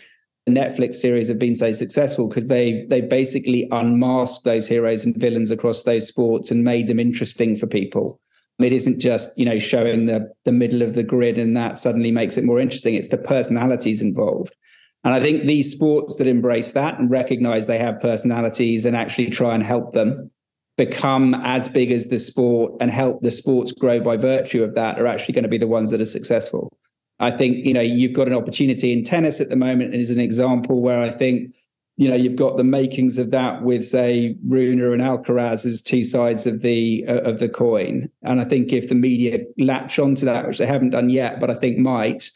the Netflix series have been so successful because they've they basically unmasked those heroes and villains across those sports and made them interesting for people. It isn't just you know showing the the middle of the grid and that suddenly makes it more interesting. It's the personalities involved. And I think these sports that embrace that and recognize they have personalities and actually try and help them become as big as the sport and help the sports grow by virtue of that are actually going to be the ones that are successful. I think, you know, you've got an opportunity in tennis at the moment and is an example where I think, you know, you've got the makings of that with, say, Rune and Alcaraz as two sides of the uh, of the coin. And I think if the media latch onto that, which they haven't done yet, but I think might,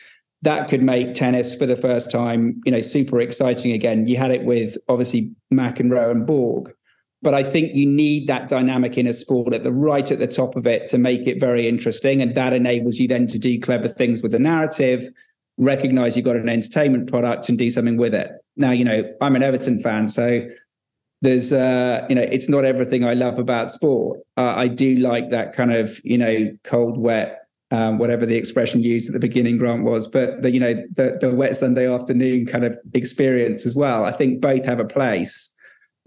that could make tennis for the first time, you know, super exciting again. You had it with obviously McEnroe and Borg, but I think you need that dynamic in a sport at the right at the top of it to make it very interesting. And that enables you then to do clever things with the narrative, recognize you've got an entertainment product and do something with it. Now, you know, I'm an Everton fan, so there's uh you know it's not everything i love about sport uh, i do like that kind of you know cold wet um, whatever the expression used at the beginning grant was but the you know the, the wet sunday afternoon kind of experience as well i think both have a place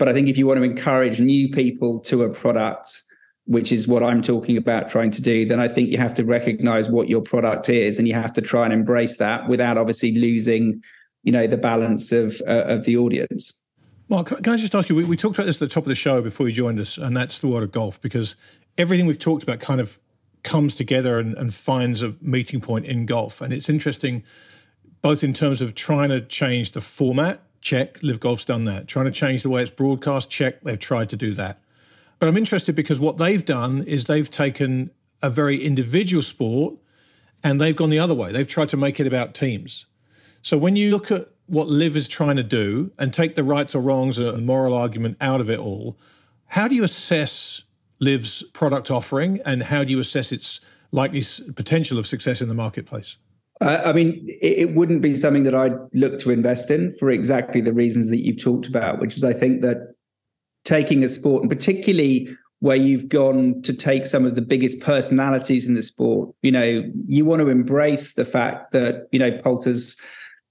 but I think if you want to encourage new people to a product, which is what I'm talking about trying to do, then I think you have to recognize what your product is and you have to try and embrace that without obviously losing, you know, the balance of uh, of the audience. Mark, can I just ask you? We, we talked about this at the top of the show before you joined us, and that's the world of golf because everything we've talked about kind of comes together and, and finds a meeting point in golf. And it's interesting, both in terms of trying to change the format Check. LIV Golf's done that. Trying to change the way it's broadcast. Check. They've tried to do that. But I'm interested because what they've done is they've taken a very individual sport and they've gone the other way. They've tried to make it about teams. So when you look at what LIV is trying to do and take the rights or wrongs and moral argument out of it all, how do you assess LIV's product offering and how do you assess its likely potential of success in the marketplace? I mean, it, wouldn't be something that I'd look to invest in for exactly the reasons that you've talked about, which is I think that taking a sport, and particularly where you've gone to take some of the biggest personalities in the sport, you know, you want to embrace the fact that, you know, Poulter's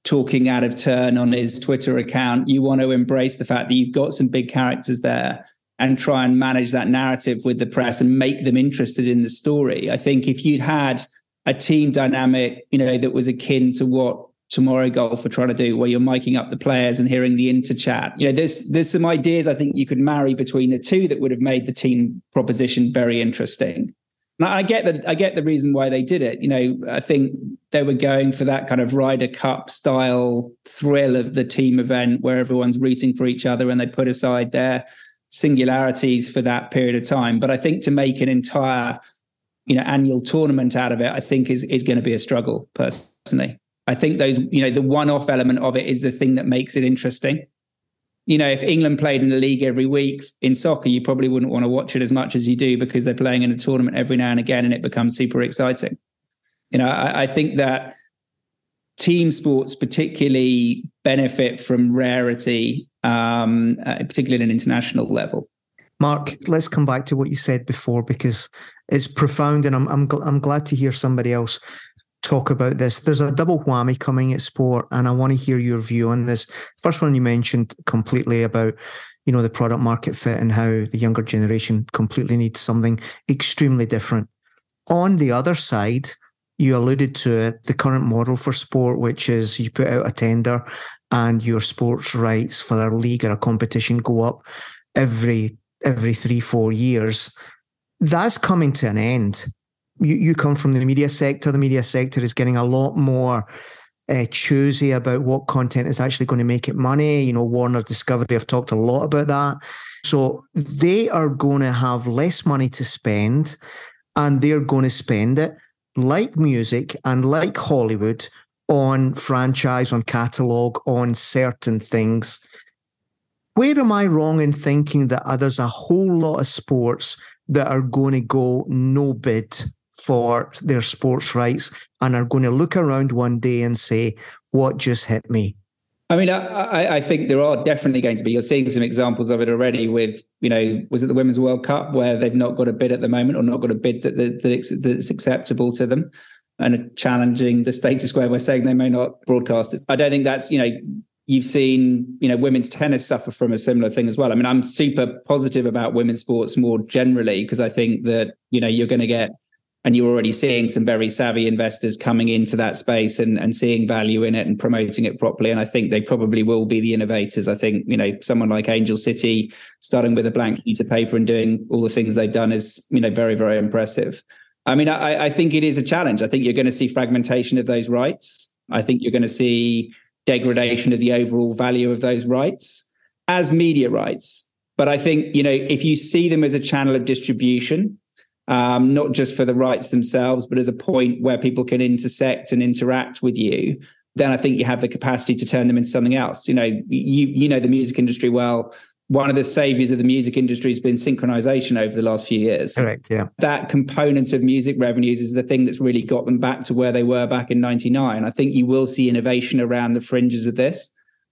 talking out of turn on his Twitter account. You want to embrace the fact that you've got some big characters there and try and manage that narrative with the press and make them interested in the story. I think if you'd had a team dynamic, you know, that was akin to what tomorrow golf are trying to do, where you're miking up the players and hearing the inter chat. You know, there's there's some ideas I think you could marry between the two that would have made the team proposition very interesting. Now, I get that I get the reason why they did it. You know, I think they were going for that kind of Ryder Cup style thrill of the team event where everyone's rooting for each other and they put aside their singularities for that period of time. But I think to make an entire you know annual tournament out of it, I think is is going to be a struggle personally. I think those you know the one-off element of it is the thing that makes it interesting. You know, if England played in the league every week in soccer, you probably wouldn't want to watch it as much as you do because they're playing in a tournament every now and again, and it becomes super exciting. You know, I, I think that team sports particularly benefit from rarity, um, uh, particularly at an international level. Mark, let's come back to what you said before because it's profound, and I'm I'm gl- I'm glad to hear somebody else talk about this. There's a double whammy coming at sport, and I want to hear your view on this. First one you mentioned completely about you know the product market fit and how the younger generation completely needs something extremely different. On the other side, you alluded to it, the current model for sport, which is you put out a tender and your sports rights for a league or a competition go up every every three, four years, that's coming to an end. you, you come from the media sector. The media sector is getting a lot more uh, choosy about what content is actually going to make it money. You know, Warner Discovery have talked a lot about that. So they are going to have less money to spend and they're going to spend it like music and like Hollywood on franchise, on catalog, on certain things. Where am I wrong in thinking that there's a whole lot of sports that are going to go no bid for their sports rights and are going to look around one day and say, What just hit me? I mean, I, I, think there are definitely going to be. You're seeing some examples of it already. With you know, was it the Women's World Cup where they've not got a bid at the moment, or not got a bid that, that, that's acceptable to them, and challenging the status quo by saying they may not broadcast it. I don't think that's you know. You've seen, you know, women's tennis suffer from a similar thing as well. I mean, I'm super positive about women's sports more generally because I think that you know you're going to get and you're already seeing some very savvy investors coming into that space and, and seeing value in it and promoting it properly. And I think they probably will be the innovators. I think, you know, someone like Angel City starting with a blank sheet of paper and doing all the things they've done is, you know, very, very impressive. I mean, I, I think it is a challenge. I think you're going to see fragmentation of those rights. I think you're going to see degradation of the overall value of those rights as media rights. But I think, you know, if you see them as a channel of distribution, um, not just for the rights themselves, but as a point where people can intersect and interact with you, then I think you have the capacity to turn them into something else. You know, you you know the music industry well. One of the saviors of the music industry has been synchronization over the last few years. Correct. Yeah. That component of music revenues is the thing that's really got them back to where they were back in 99. I think you will see innovation around the fringes of this.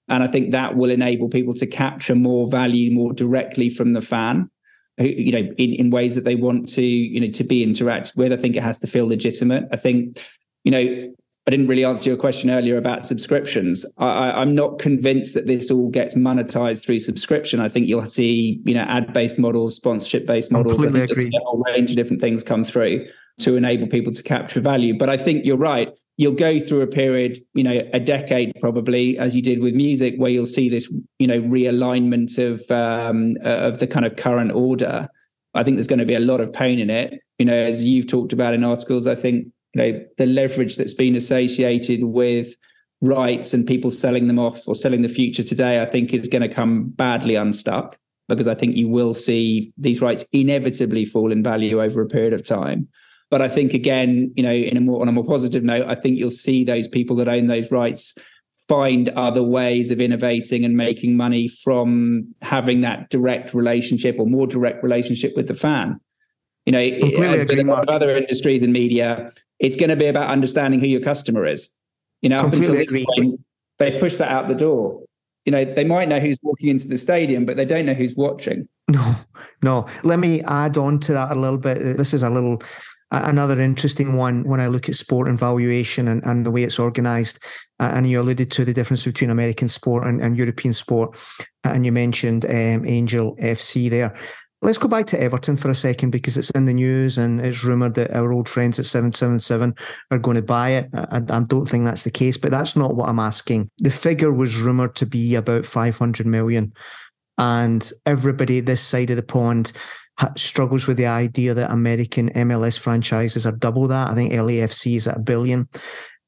And I think that will enable people to capture more value more directly from the fan you know, in, in ways that they want to, you know, to be interacted with. I think it has to feel legitimate. I think, you know, I didn't really answer your question earlier about subscriptions. I, am not convinced that this all gets monetized through subscription. I think you'll see, you know, ad-based models, sponsorship-based models. I agree. a whole range of different things come through to enable people to capture value. But I think you're right you'll go through a period, you know, a decade probably, as you did with music, where you'll see this, you know, realignment of um, of the kind of current order. I think there's going to be a lot of pain in it. You know, as you've talked about in articles, I think know the leverage that's been associated with rights and people selling them off or selling the future today, I think is going to come badly unstuck because I think you will see these rights inevitably fall in value over a period of time. But I think again, you know, in a more on a more positive note, I think you'll see those people that own those rights find other ways of innovating and making money from having that direct relationship or more direct relationship with the fan. You know, as with a lot of other industries and media, it's going to be about understanding who your customer is. You know, up until this point, they push that out the door. You know, they might know who's walking into the stadium, but they don't know who's watching. No, no. Let me add on to that a little bit. This is a little Another interesting one when I look at sport and valuation and, and the way it's organized, uh, and you alluded to the difference between American sport and, and European sport, and you mentioned um, Angel FC there. Let's go back to Everton for a second because it's in the news and it's rumoured that our old friends at 777 are going to buy it. I, I, don't think that's the case, but that's not what I'm asking. The figure was rumoured to be about 500 million. And everybody this side of the pond struggles with the idea that American MLS franchises are double that. I think LAFC is at a billion.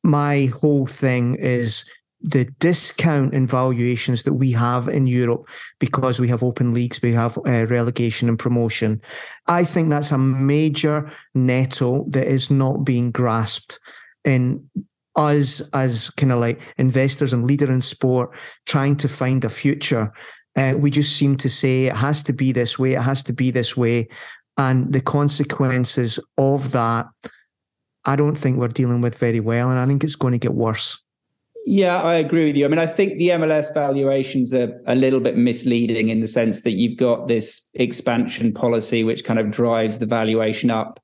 My whole thing is the discount in valuations that we have in Europe because we have open leagues, we have uh, relegation and promotion. I think that's a major nettle that is not being grasped in us as kind of like investors and leader in sport trying to find a future uh, we just seem to say it has to be this way, it has to be this way. And the consequences of that, I don't think we're dealing with very well. And I think it's going to get worse. Yeah, I agree with you. I mean, I think the MLS valuations are a little bit misleading in the sense that you've got this expansion policy which kind of drives the valuation up,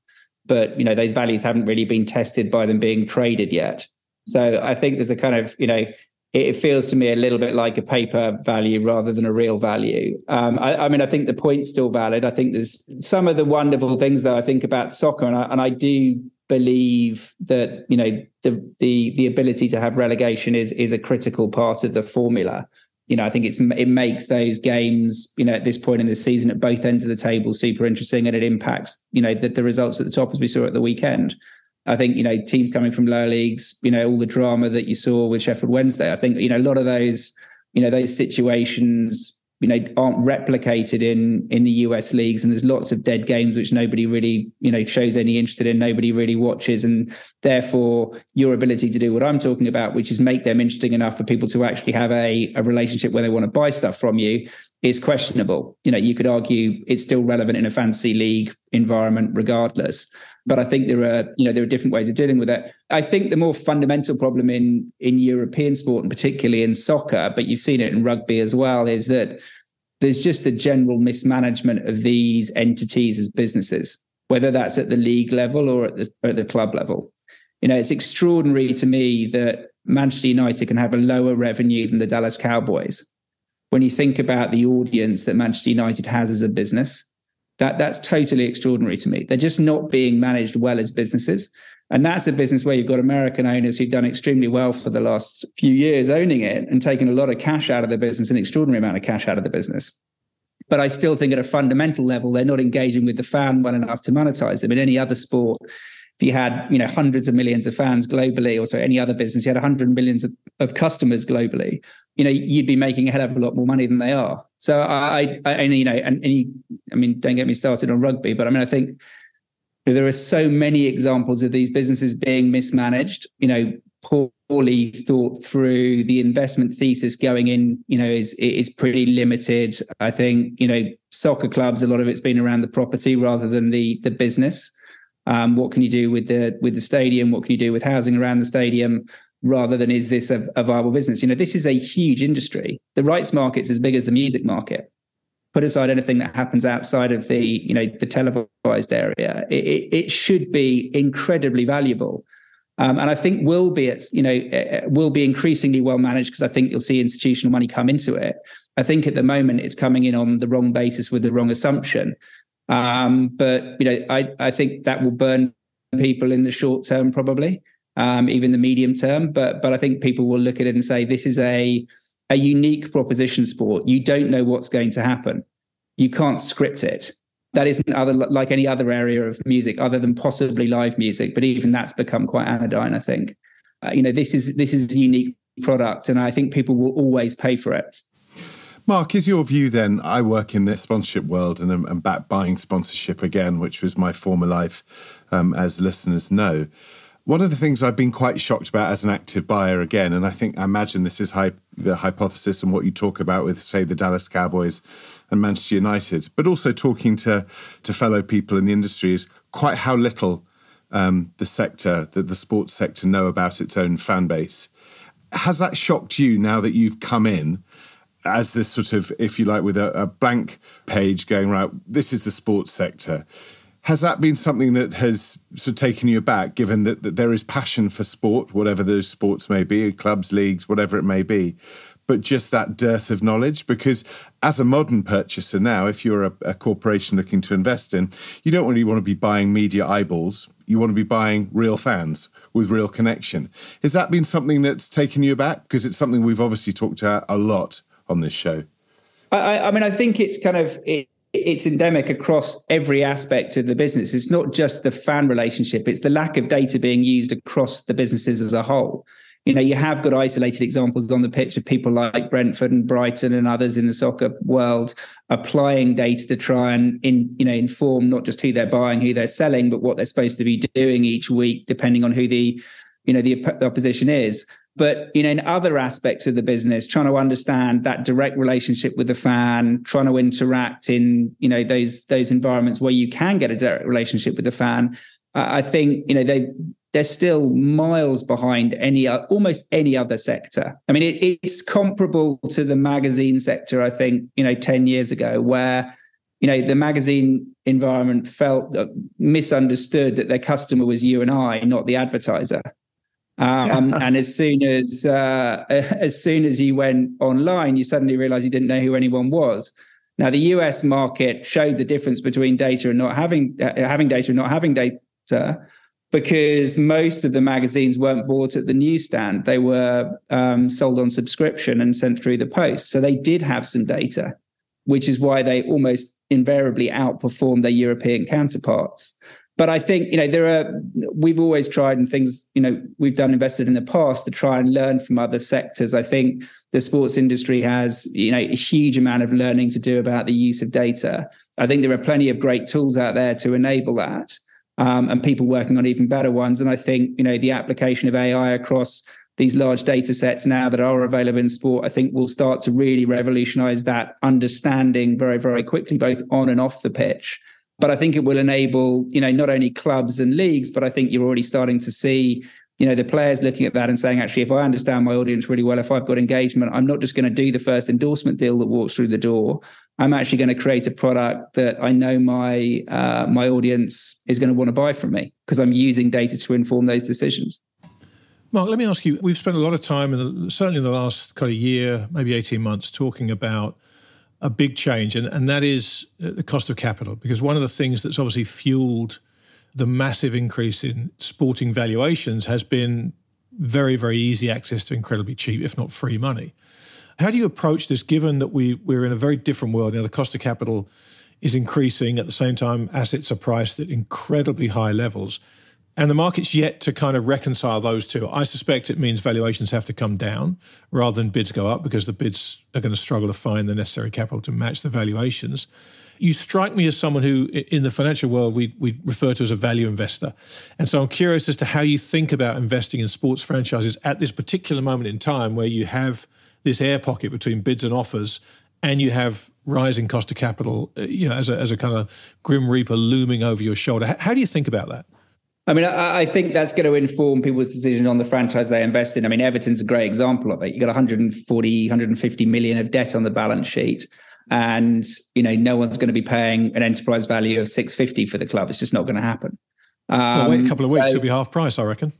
but you know those values haven't really been tested by them being traded yet. So I think there's a kind of you know it feels to me a little bit like a paper value rather than a real value. Um, I, I, mean, I think the point's still valid. I think there's some of the wonderful things that I think about soccer, and I, and I do believe that you know the the the ability to have relegation is is a critical part of the formula. you know, I think it's it makes those games, you know, at this point in the season at both ends of the table super interesting, and it impacts, you know, the, the results at the top as we saw at the weekend. I think you know teams coming from lower leagues, you know, all the drama that you saw with Sheffield Wednesday. I think you know a lot of those, you know, those situations you know aren't replicated in in the US leagues. And there's lots of dead games which nobody really you know shows any interest in nobody really watches. And therefore your ability to do what I'm talking about which is make them interesting enough for people to actually have a, a relationship where they want to buy stuff from you is questionable. You know you could argue it's still relevant in a fantasy league environment regardless but I think there are you know there are different ways of dealing with it. I think the more fundamental problem in in European sport and particularly in soccer, but you've seen it in rugby as well, is that there's just a general mismanagement of these entities as businesses, whether that's at the league level or at the, or at the club level. You know, it's extraordinary to me that Manchester United can have a lower revenue than the Dallas Cowboys. When you think about the audience that Manchester United has as a business, that that's totally extraordinary to me. They're just not being managed well as businesses. And that's a business where you've got American owners who've done extremely well for the last few years owning it and taken a lot of cash out of the business, an extraordinary amount of cash out of the business. But I still think at a fundamental level, they're not engaging with the fan well enough to monetize them. In any other sport, if you had you know hundreds of millions of fans globally or so any other business you had 100 millions of, of customers globally you know you'd be making a hell of a lot more money than they are. So i i, and you know and, and you, i mean don't get me started on rugby but i mean i think there are so many examples of these businesses being mismanaged you know poorly thought through the investment thesis going in you know is is pretty limited. I think you know soccer clubs a lot of it's been around the property rather than the the business um, what can you do with the with the stadium? What can you do with housing around the stadium? Rather than is this a, a viable business? You know, this is a huge industry. The rights market's as big as the music market. Put aside anything that happens outside of the you know the televised area, it, it, it should be incredibly valuable. Um, and I think will be it's you know will be increasingly well managed because I think you'll see institutional money come into it. I think at the moment it's coming in on the wrong basis with the wrong assumption. Um, but you know, I I think that will burn people in the short term, probably, um, even the medium term. But but I think people will look at it and say this is a a unique proposition sport. You don't know what's going to happen. You can't script it. That isn't other like any other area of music, other than possibly live music. But even that's become quite anodyne. I think. Uh, you know, this is this is a unique product, and I think people will always pay for it. Mark, is your view then? I work in the sponsorship world and I'm, back buying sponsorship again, which was my former life, um, as listeners know. One of the things I've been quite shocked about as an active buyer again, and I think I imagine this is hy- the hypothesis and what you talk about with, say, the Dallas Cowboys and Manchester United, but also talking to to fellow people in the industry is quite how little um, the sector, the, the sports sector, know about its own fan base. Has that shocked you now that you've come in? As this sort of, if you like, with a, a blank page going, right, this is the sports sector. Has that been something that has sort of taken you aback, given that, that there is passion for sport, whatever those sports may be, clubs, leagues, whatever it may be, but just that dearth of knowledge? Because as a modern purchaser now, if you're a, a corporation looking to invest in, you don't really want to be buying media eyeballs. You want to be buying real fans with real connection. Has that been something that's taken you aback? Because it's something we've obviously talked about a lot on this show? I, I mean, I think it's kind of it, it's endemic across every aspect of the business. It's not just the fan relationship; it's the lack of data being used across the businesses as a whole. You know, you have got isolated examples on the pitch of people like Brentford and Brighton and others in the soccer world applying data to try and in you know inform not just who they're buying, who they're selling, but what they're supposed to be doing each week, depending on who the you know the, the opposition is but you know in other aspects of the business trying to understand that direct relationship with the fan trying to interact in you know those those environments where you can get a direct relationship with the fan uh, i think you know they they're still miles behind any almost any other sector. I mean it, it's comparable to the magazine sector i think you know 10 years ago where you know the magazine environment felt misunderstood that their customer was you and i not the advertiser um, and as soon as uh, as soon as you went online, you suddenly realized you didn't know who anyone was. Now, the US market showed the difference between data and not having uh, having data and not having data. because most of the magazines weren't bought at the newsstand. They were um, sold on subscription and sent through the post. So they did have some data, which is why they almost invariably outperformed their European counterparts. But I think, you know, there are, we've always tried and things, you know, we've done invested in the past to try and learn from other sectors. I think the sports industry has, you know, a huge amount of learning to do about the use of data. I think there are plenty of great tools out there to enable that um, and people working on even better ones. And I think you know the application of AI across these large data sets now that are available in sport, I think will start to really revolutionize that understanding very, very quickly, both on and off the pitch. But I think it will enable, you know, not only clubs and leagues, but I think you're already starting to see you know the players looking at that and saying actually if i understand my audience really well if i've got engagement i'm not just going to do the first endorsement deal that walks through the door. I'm actually going to create a product that i know my uh, my audience is going to want to buy from me because i'm using data to inform those decisions. Mark let me ask you we've spent a lot of time in the, certainly in the last kind of year maybe 18 months talking about a big change and, and that is uh, the cost of capital because one of the things that's obviously fueled the massive increase in sporting valuations has been very, very easy access to incredibly cheap, if not free money. How do you approach this given that we, we're in a very different world? Now, the cost of capital is increasing. At the same time, assets are priced at incredibly high levels. And the market's yet to kind of reconcile those two. I suspect it means valuations have to come down rather than bids go up because the bids are going to struggle to find the necessary capital to match the valuations. You strike me as someone who, in the financial world, we, we refer to as a value investor. And so I'm curious as to how you think about investing in sports franchises at this particular moment in time where you have this air pocket between bids and offers and you have rising cost of capital, uh, you know, as a, as a kind of grim reaper looming over your shoulder. How do you think about that? I mean, I, I, think that's going to inform people's decision on the franchise they invest in. I mean, Everton's a great example of it. You got 140, 150 million of debt on the balance sheet and you know no one's going to be paying an enterprise value of 650 for the club. It's just not going to happen. Um, well, wait a couple of weeks it'll be half price i reckon.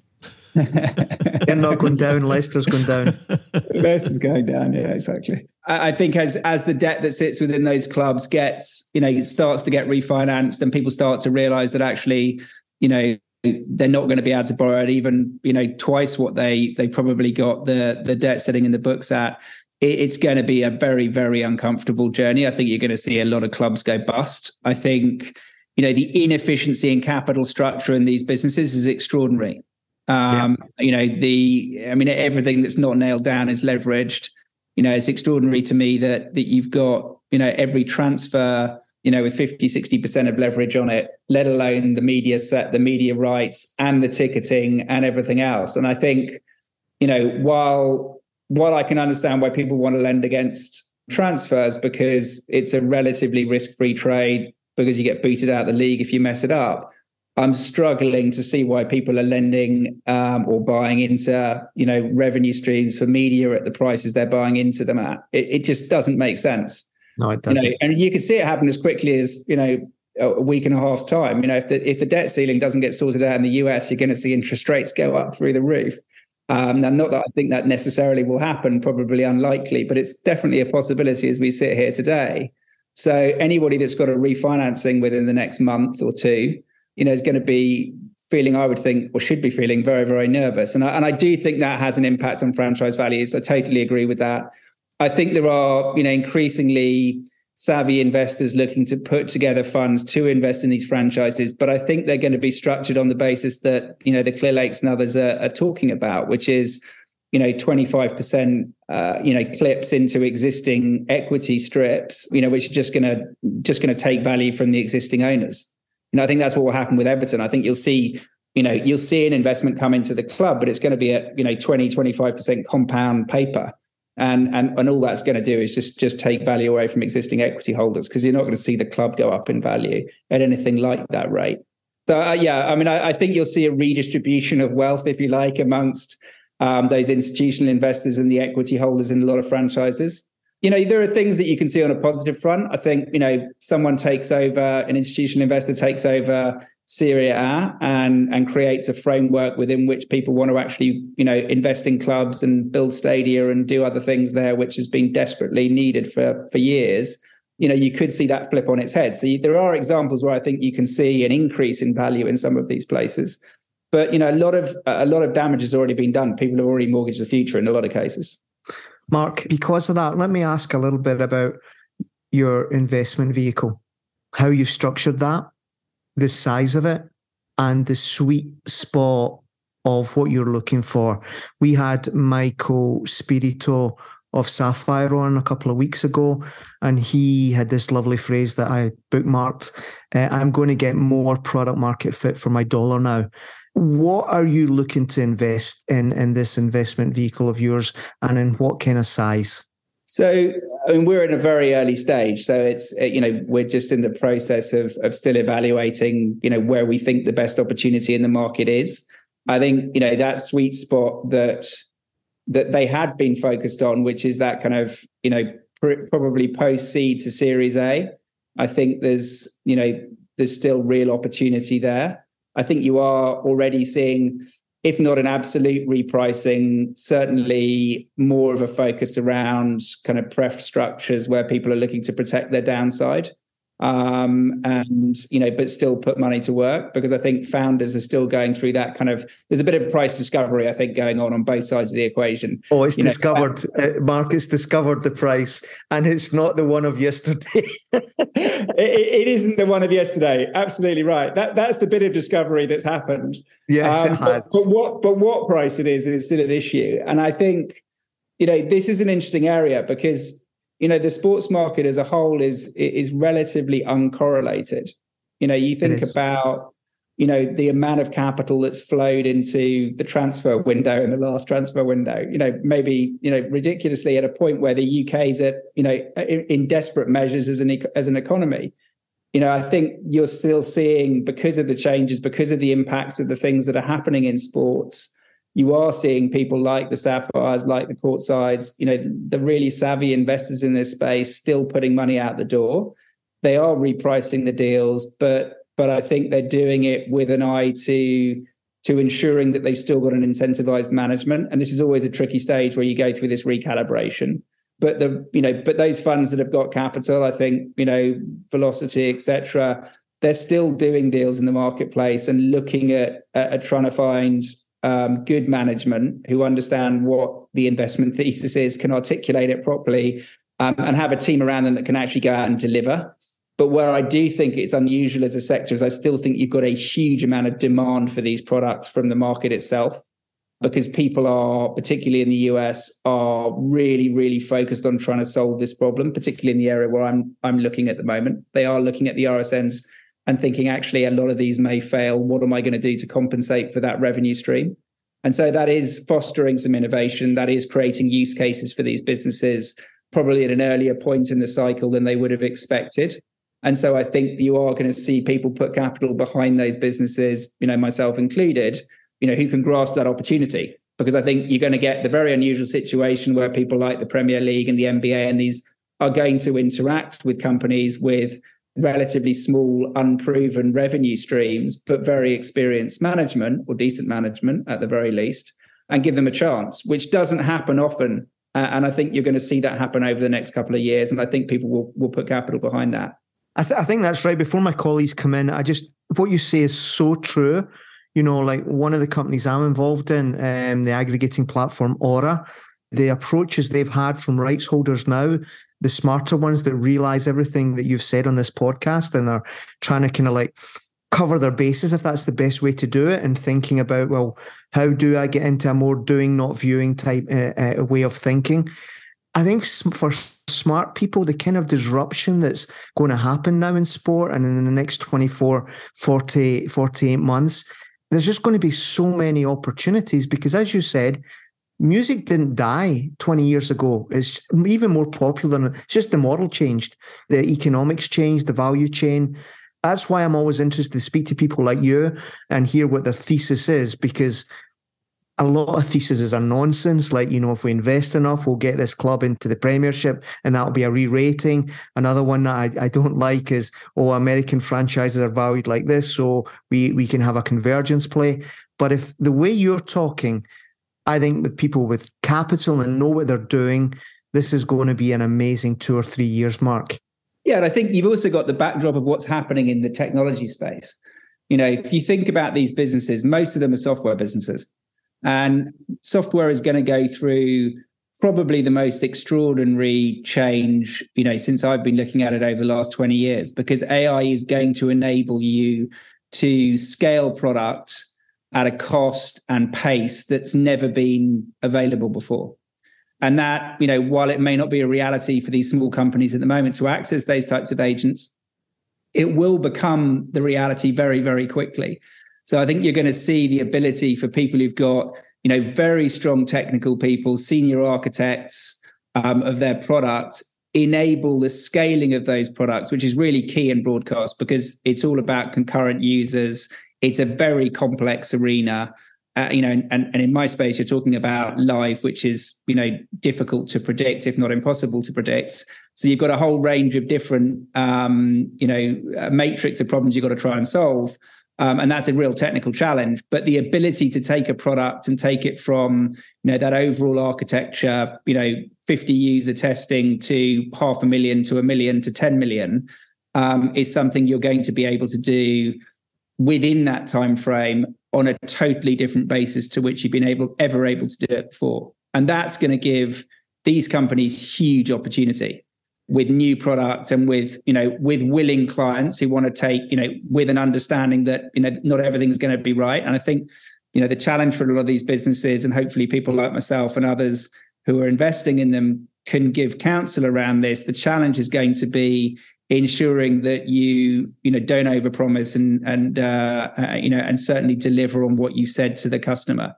They're not going down leicester's going down. Leicester's going down yeah exactly. I, I think as as the debt that sits within those clubs gets you know it starts to get refinanced and people start to realize that actually you know they're not going to be able to borrow at even you know twice what they they probably got the the debt sitting in the books at it's going to be a very, very uncomfortable journey. I think you're going to see a lot of clubs go bust. I think, you know, the inefficiency in capital structure in these businesses is extraordinary. Um, yeah. You know, the, I mean, everything that's not nailed down is leveraged. You know, it's extraordinary to me that that you've got, you know, every transfer, you know, with 50, 60% of leverage on it, let alone the media set, the media rights and the ticketing and everything else. And I think, you know, while while I can understand why people want to lend against transfers because it's a relatively risk-free trade because you get booted out of the league if you mess it up. I'm struggling to see why people are lending um, or buying into, you know, revenue streams for media at the prices they're buying into them at. It, it just doesn't make sense. No, it doesn't. You know, and you can see it happen as quickly as you know a week and a half's time. You know, if the if the debt ceiling doesn't get sorted out in the US, you're going to see interest rates go up through the roof. Um, now, not that I think that necessarily will happen, probably unlikely, but it's definitely a possibility as we sit here today. So anybody that's got a refinancing within the next month or two, you know, is going to be feeling, I would think, or should be feeling very, very nervous. And I, and I do think that has an impact on franchise values. I totally agree with that. I think there are, you know, increasingly savvy investors looking to put together funds to invest in these franchises. But I think they're going to be structured on the basis that, you know, the Clearlakes and others are, are talking about, which is, you know, 25%, uh, you know, clips into existing equity strips, you know, which are just going to, just going to take value from the existing owners. You know, I think that's what will happen with Everton. I think you'll see, you know, you'll see an investment come into the club, but it's going to be at, you know, 20, 25% compound paper and and and all that's going to do is just just take value away from existing equity holders because you're not going to see the club go up in value at anything like that rate. So uh, yeah, I mean, I, I, think you'll see a redistribution of wealth, if you like, amongst um, those institutional investors and the equity holders in a lot of franchises. You know, there are things that you can see on a positive front. I think you know someone takes over, an institutional investor takes over Serie A and and creates a framework within which people want to actually you know invest in clubs and build stadia and do other things there, which has been desperately needed for for years. You know, you could see that flip on its head. So you, there are examples where I think you can see an increase in value in some of these places. But you know, a lot of a lot of damage has already been done. People have already mortgaged the future in a lot of cases. Mark, because of that, let me ask a little bit about your investment vehicle, how you've structured that, the size of it, and the sweet spot of what you're looking for. We had Michael Spirito of Sapphire on a couple of weeks ago, and he had this lovely phrase that I bookmarked uh, I'm going to get more product market fit for my dollar now. What are you looking to invest in in this investment vehicle of yours, and in what kind of size? So, I mean, we're in a very early stage. So it's you know we're just in the process of of still evaluating you know where we think the best opportunity in the market is. I think you know that sweet spot that that they had been focused on, which is that kind of, you know, pr- probably post seed to series A. I think there's, you know, there's still real opportunity there. I think you are already seeing, if not an absolute repricing, certainly more of a focus around kind of pref structures where people are looking to protect their downside um, and you know, but still put money to work because I think founders are still going through that kind of. There's a bit of price discovery, I think, going on on both sides of the equation. Oh, it's you discovered. Know, uh, discovered the price, and it's not the one of yesterday. it, it isn't the one of yesterday. Absolutely right. That that's the bit of discovery that's happened. Yes, um, it has. But, but what but what price it is is still an issue, and I think you know this is an interesting area because you know the sports market as a whole is is relatively uncorrelated. You know you think about you know the amount of capital that's flowed into the transfer window in the last transfer window. You know maybe you know ridiculously at a point where the UK is at you know in, in desperate measures as an as an economy. You know i think you're still seeing because of the changes because of the impacts of the things that are happening in sports you are seeing people like the Sapphires, like the Courtsides, you know, the really savvy investors in this space still putting money out the door. They are repricing the deals, but but I think they're doing it with an eye to to ensuring that they've still got an incentivized management. And this is always a tricky stage where you go through this recalibration. But the you know, but those funds that have got capital, I think you know, velocity, etc. They're still doing deals in the marketplace and looking at, at, at trying to find um, good management who understand what the investment thesis is, can articulate it properly, um, and have a team around them that can actually go out and deliver. But where I do think it's unusual as a sector is I still think you've got a huge amount of demand for these products from the market itself because people are, particularly in the US, are really, really focused on trying to solve this problem, particularly in the area where I'm I'm looking at the moment. They are looking at the RSNs and thinking actually a lot of these may fail. What am I going to do to compensate for that revenue stream? And so that is fostering some innovation. That is creating use cases for these businesses, probably at an earlier point in the cycle than they would have expected. And so I think you are going to see people put capital behind those businesses, you know, myself included, you know, who can grasp that opportunity. Because I think you're going to get the very unusual situation where people like the Premier League and the NBA and these are going to interact with companies with relatively small, unproven revenue streams, but very experienced management or decent management at the very least, and give them a chance, which doesn't happen often. Uh, and I think you're going to see that happen over the next couple of years. And I think people will, will put capital behind that. I, th- I think that's right. Before my colleagues come in, I just, what you say is so true. You know, like one of the companies I'm involved in, um, the aggregating platform Aura, the approaches they've had from rights holders now the smarter ones that realize everything that you've said on this podcast and are trying to kind of like cover their bases if that's the best way to do it and thinking about well how do i get into a more doing not viewing type uh, uh, way of thinking? I think for smart people the kind of disruption that's going to happen now in sport and in the next 24 40 48 months there's just going to be so many opportunities because as you said music didn't die 20 years ago. It's even more popular. It's just the model changed, the economics changed, the value chain. That's why I'm always interested to speak to people like you and hear what their thesis is because a lot of theses are nonsense. Like, you know, if we invest enough, we'll get this club into the Premiership and that'll be a re rating. Another one that I, I don't like is, oh, American franchises are valued like this. So we, we can have a convergence play. But if the way you're talking, I think with people with capital and know what they're doing, this is going to be an amazing two or three years, Mark. Yeah, and I think you've also got the backdrop of what's happening in the technology space. You know, if you think about these businesses, most of them are software businesses. And software is going to go through probably the most extraordinary change, you know, since I've been looking at it over the last 20 years, because AI is going to enable you to scale product at a cost and pace that's never been available before. And that, you know, while it may not be a reality for these small companies at the moment to access those types of agents, it will become the reality very, very quickly. So I think you're going to see the ability for people who've got, you know, very strong technical people, senior architects um, of their product, enable the scaling of those products, which is really key in broadcast because it's all about concurrent users. It's a very complex arena uh, you know, and, and in my space, you're talking about live, which is, you know, difficult to predict, if not impossible to predict. So you've got a whole range of different, um, you know, matrix of problems you've got to try and solve. Um, and that's a real technical challenge. But the ability to take a product and take it from, you know, that overall architecture, you know, 50 user testing to half a million to a million to 10 million um, is something you're going to be able to do within that time frame on a totally different basis to which you've been able ever able to do it before. And that's going to give these companies huge opportunity with new product and with you know with willing clients who want to take you know with an understanding that you know not everything's going to be right and i think you know the challenge for a lot of these businesses and hopefully people like myself and others who are investing in them can give counsel around this the challenge is going to be ensuring that you you know don't overpromise and and uh, uh, you know and certainly deliver on what you said to the customer.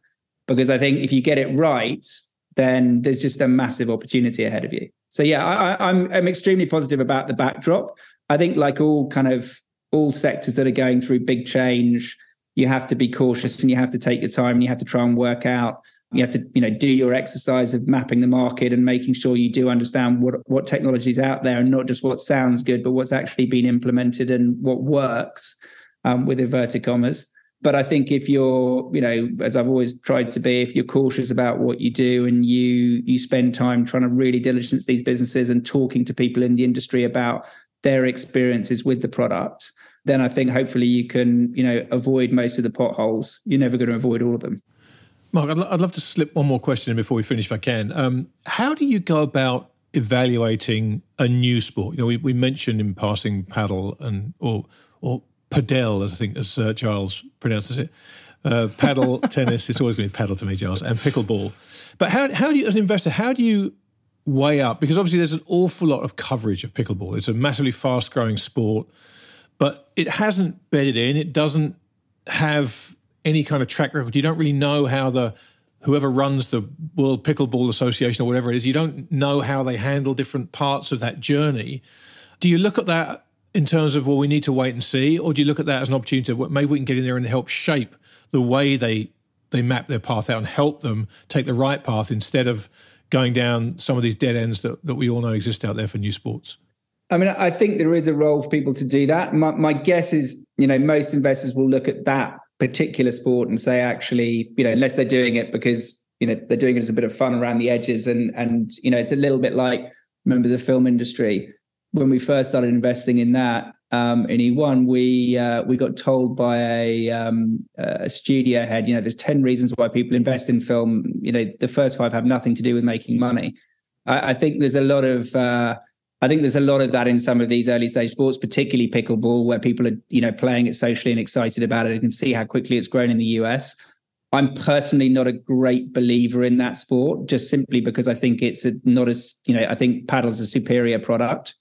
Because i think if you get it right then there's just a massive opportunity ahead of you. So yeah I, I'm I'm extremely positive about the backdrop. I think like all kind of all sectors that are going through big change you have to be cautious and you have to take your time and you have to try and work out you have to you know do your exercise of mapping the market and making sure you do understand what what technology is out there and not just what sounds good but what's actually been implemented and what works um, with inverted commas. But i think if you're you know as i've always tried to be if you're cautious about what you do and you you spend time trying to really diligence these businesses and talking to people in the industry about their experiences with the product then i think hopefully you can you know avoid most of the potholes. You're never going to avoid all of them Mark, I'd, I'd love to slip one more question in before we finish, if I can. Um, how do you go about evaluating a new sport? You know, we, we mentioned in passing paddle and or or padel, as I think as uh, Giles pronounces it. Uh, paddle tennis, it's always going to be paddle to me, Giles, and pickleball. But how how do you, as an investor, how do you weigh up? Because obviously there's an awful lot of coverage of pickleball. It's a massively fast growing sport, but it hasn't bedded in. It doesn't have any kind of track record. You don't really know how the whoever runs the World Pickleball Association or whatever it is, you don't know how they handle different parts of that journey. Do you look at that in terms of well, we need to wait and see, or do you look at that as an opportunity? To, maybe we can get in there and help shape the way they they map their path out and help them take the right path instead of going down some of these dead ends that, that we all know exist out there for new sports. I mean, I think there is a role for people to do that. My, my guess is, you know, most investors will look at that particular sport and say actually you know unless they're doing it because you know they're doing it as a bit of fun around the edges and and you know it's a little bit like remember the film industry when we first started investing in that um, in eOne, we uh, we got told by a, um, a studio head, you know, there's ten reasons why people invest in film. You know, the first five have nothing to do with making money. I, I think there's a lot of uh, I think there's a lot of that in some of these early stage sports, particularly pickleball, where people are, you know, playing it socially and excited about it. You can see how quickly it's grown in the US. I'm personally not a great believer in that sport, just simply because I think it's a, not as, you know, I think paddle's a superior product.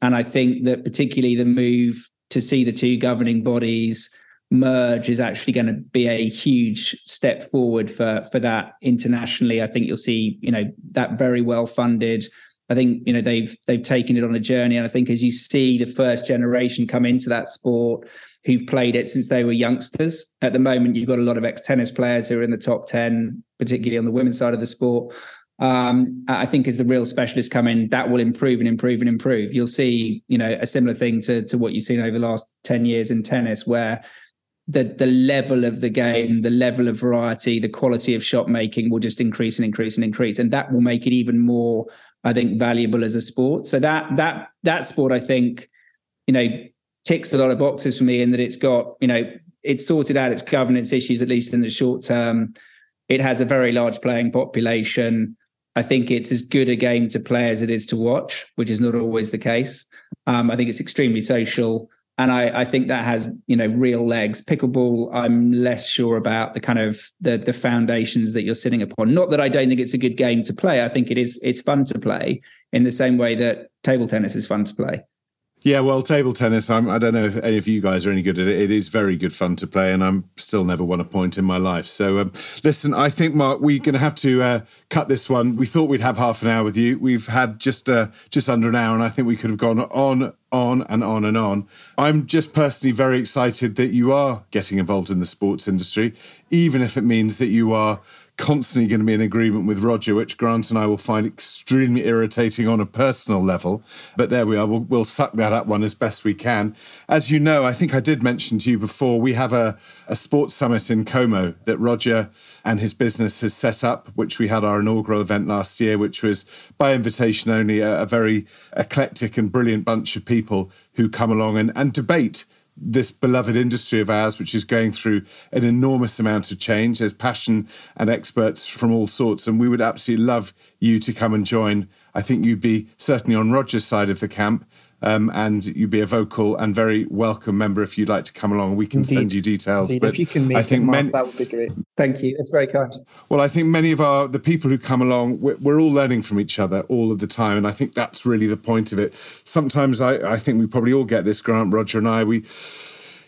And I think that particularly the move to see the two governing bodies merge is actually going to be a huge step forward for for that internationally. I think you'll see, you know, that very well funded I think you know they've they've taken it on a journey, and I think as you see the first generation come into that sport who've played it since they were youngsters. At the moment, you've got a lot of ex tennis players who are in the top ten, particularly on the women's side of the sport. Um, I think as the real specialists come in, that will improve and improve and improve. You'll see, you know, a similar thing to to what you've seen over the last ten years in tennis, where the the level of the game, the level of variety, the quality of shot making will just increase and increase and increase, and that will make it even more I think valuable as a sport. So that that that sport, I think, you know, ticks a lot of boxes for me in that it's got, you know, it's sorted out its governance issues, at least in the short term. It has a very large playing population. I think it's as good a game to play as it is to watch, which is not always the case. Um, I think it's extremely social and I, I, think that has you know real legs. Pickleball, I'm less sure about the kind of the the foundations that you're sitting upon. Not that I don't think it's a good game to play. I think it is it's fun to play in the same way that table tennis is fun to play. Yeah, well, table tennis, I'm, I do not know if any of you guys are any good at it. It is very good fun to play, and I'm still never won a point in my life. So, um, listen, I think, Mark, we're going to have to uh, cut this one. We thought we'd have half an hour with you. We've had just uh, just under an hour, and I think we could have gone on, on, and on and on. I'm just personally very excited that you are getting involved in the sports industry, even if it means that you are constantly going to be in agreement with Roger, which Grant and I will find extremely irritating on a personal level. But there we are. We'll, we'll, suck that up one as best we can. As you know, I think I did mention to you before, we have a, a sports summit in Como that Roger and his business has set up, which we had our inaugural event last year, which was by invitation only a, a very eclectic and brilliant bunch of people who come along and, and debate this beloved industry of ours, which is going through an enormous amount of change. There's passion and experts from all sorts, and we would absolutely love you to come and join. I think you'd be certainly on Roger's side of the camp. Um, and you'd be a vocal and very welcome member if you'd like to come along. We can Indeed. send you details. Indeed. But if you can make I think Mark, many, that would be great. Thank you. That's very kind. Well, I think many of our the people who come along, we're, we're, all learning from each other all of the time, and I think that's really the point of it. Sometimes I, I think we probably all get this. Grant, Roger, and I, we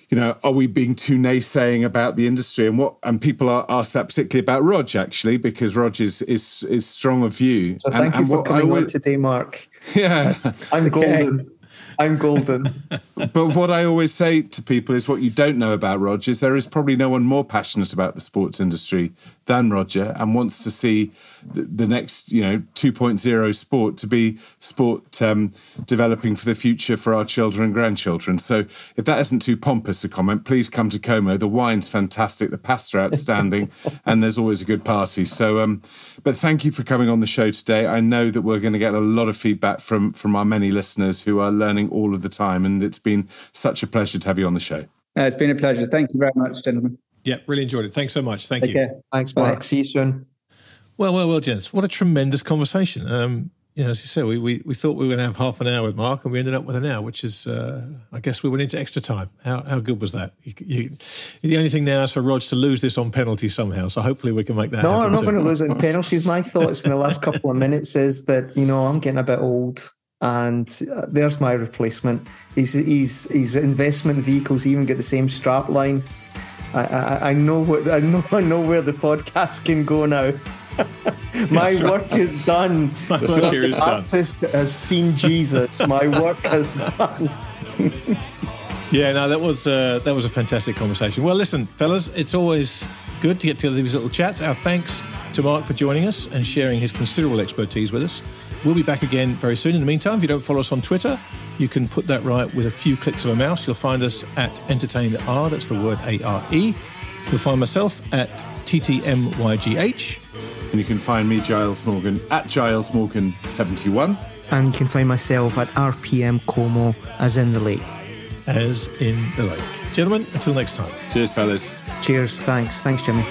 you know, are we being too naysaying about the industry? And what and people are asked that particularly about Rog actually, because Rog is is, is strong of view. So thank and, you and for coming on today, Mark. Yeah, I'm golden. I'm golden. but what I always say to people is what you don't know about Roger is there is probably no one more passionate about the sports industry than Roger and wants to see the, the next, you know, 2.0 sport to be sport um, developing for the future for our children and grandchildren. So if that isn't too pompous a comment, please come to Como. The wine's fantastic, the pasta outstanding, and there's always a good party. So, um, but thank you for coming on the show today. I know that we're going to get a lot of feedback from from our many listeners who are learning all of the time, and it's been such a pleasure to have you on the show. Uh, it's been a pleasure. Thank you very much, gentlemen. Yeah, really enjoyed it. Thanks so much. Thank Take you. Care. Thanks, Mark. See you soon. Well, well, well, gents. What a tremendous conversation. Um, you know, as you said, we, we, we thought we were going to have half an hour with Mark, and we ended up with an hour, which is, uh, I guess, we went into extra time. How how good was that? You, you, the only thing now is for Rog to lose this on penalty somehow. So hopefully we can make that. No, I'm not too. going to lose it in penalties. My thoughts in the last couple of minutes is that you know I'm getting a bit old and uh, there's my replacement. His, his, his investment vehicles even get the same strap line. I, I, I know what I know I know where the podcast can go now. my work is done. My work here is artist done. has seen Jesus. My work has done. yeah, no, that was uh, that was a fantastic conversation. Well, listen, fellas, it's always good to get together these little chats. Our thanks to Mark for joining us and sharing his considerable expertise with us. We'll be back again very soon. In the meantime, if you don't follow us on Twitter, you can put that right with a few clicks of a mouse. You'll find us at EntertainR, that's the word A R E. You'll find myself at TTMYGH. And you can find me, Giles Morgan, at Giles Morgan71. And you can find myself at RPM Como, as in the lake. As in the lake. Gentlemen, until next time. Cheers, fellas. Cheers. Thanks. Thanks, Jimmy.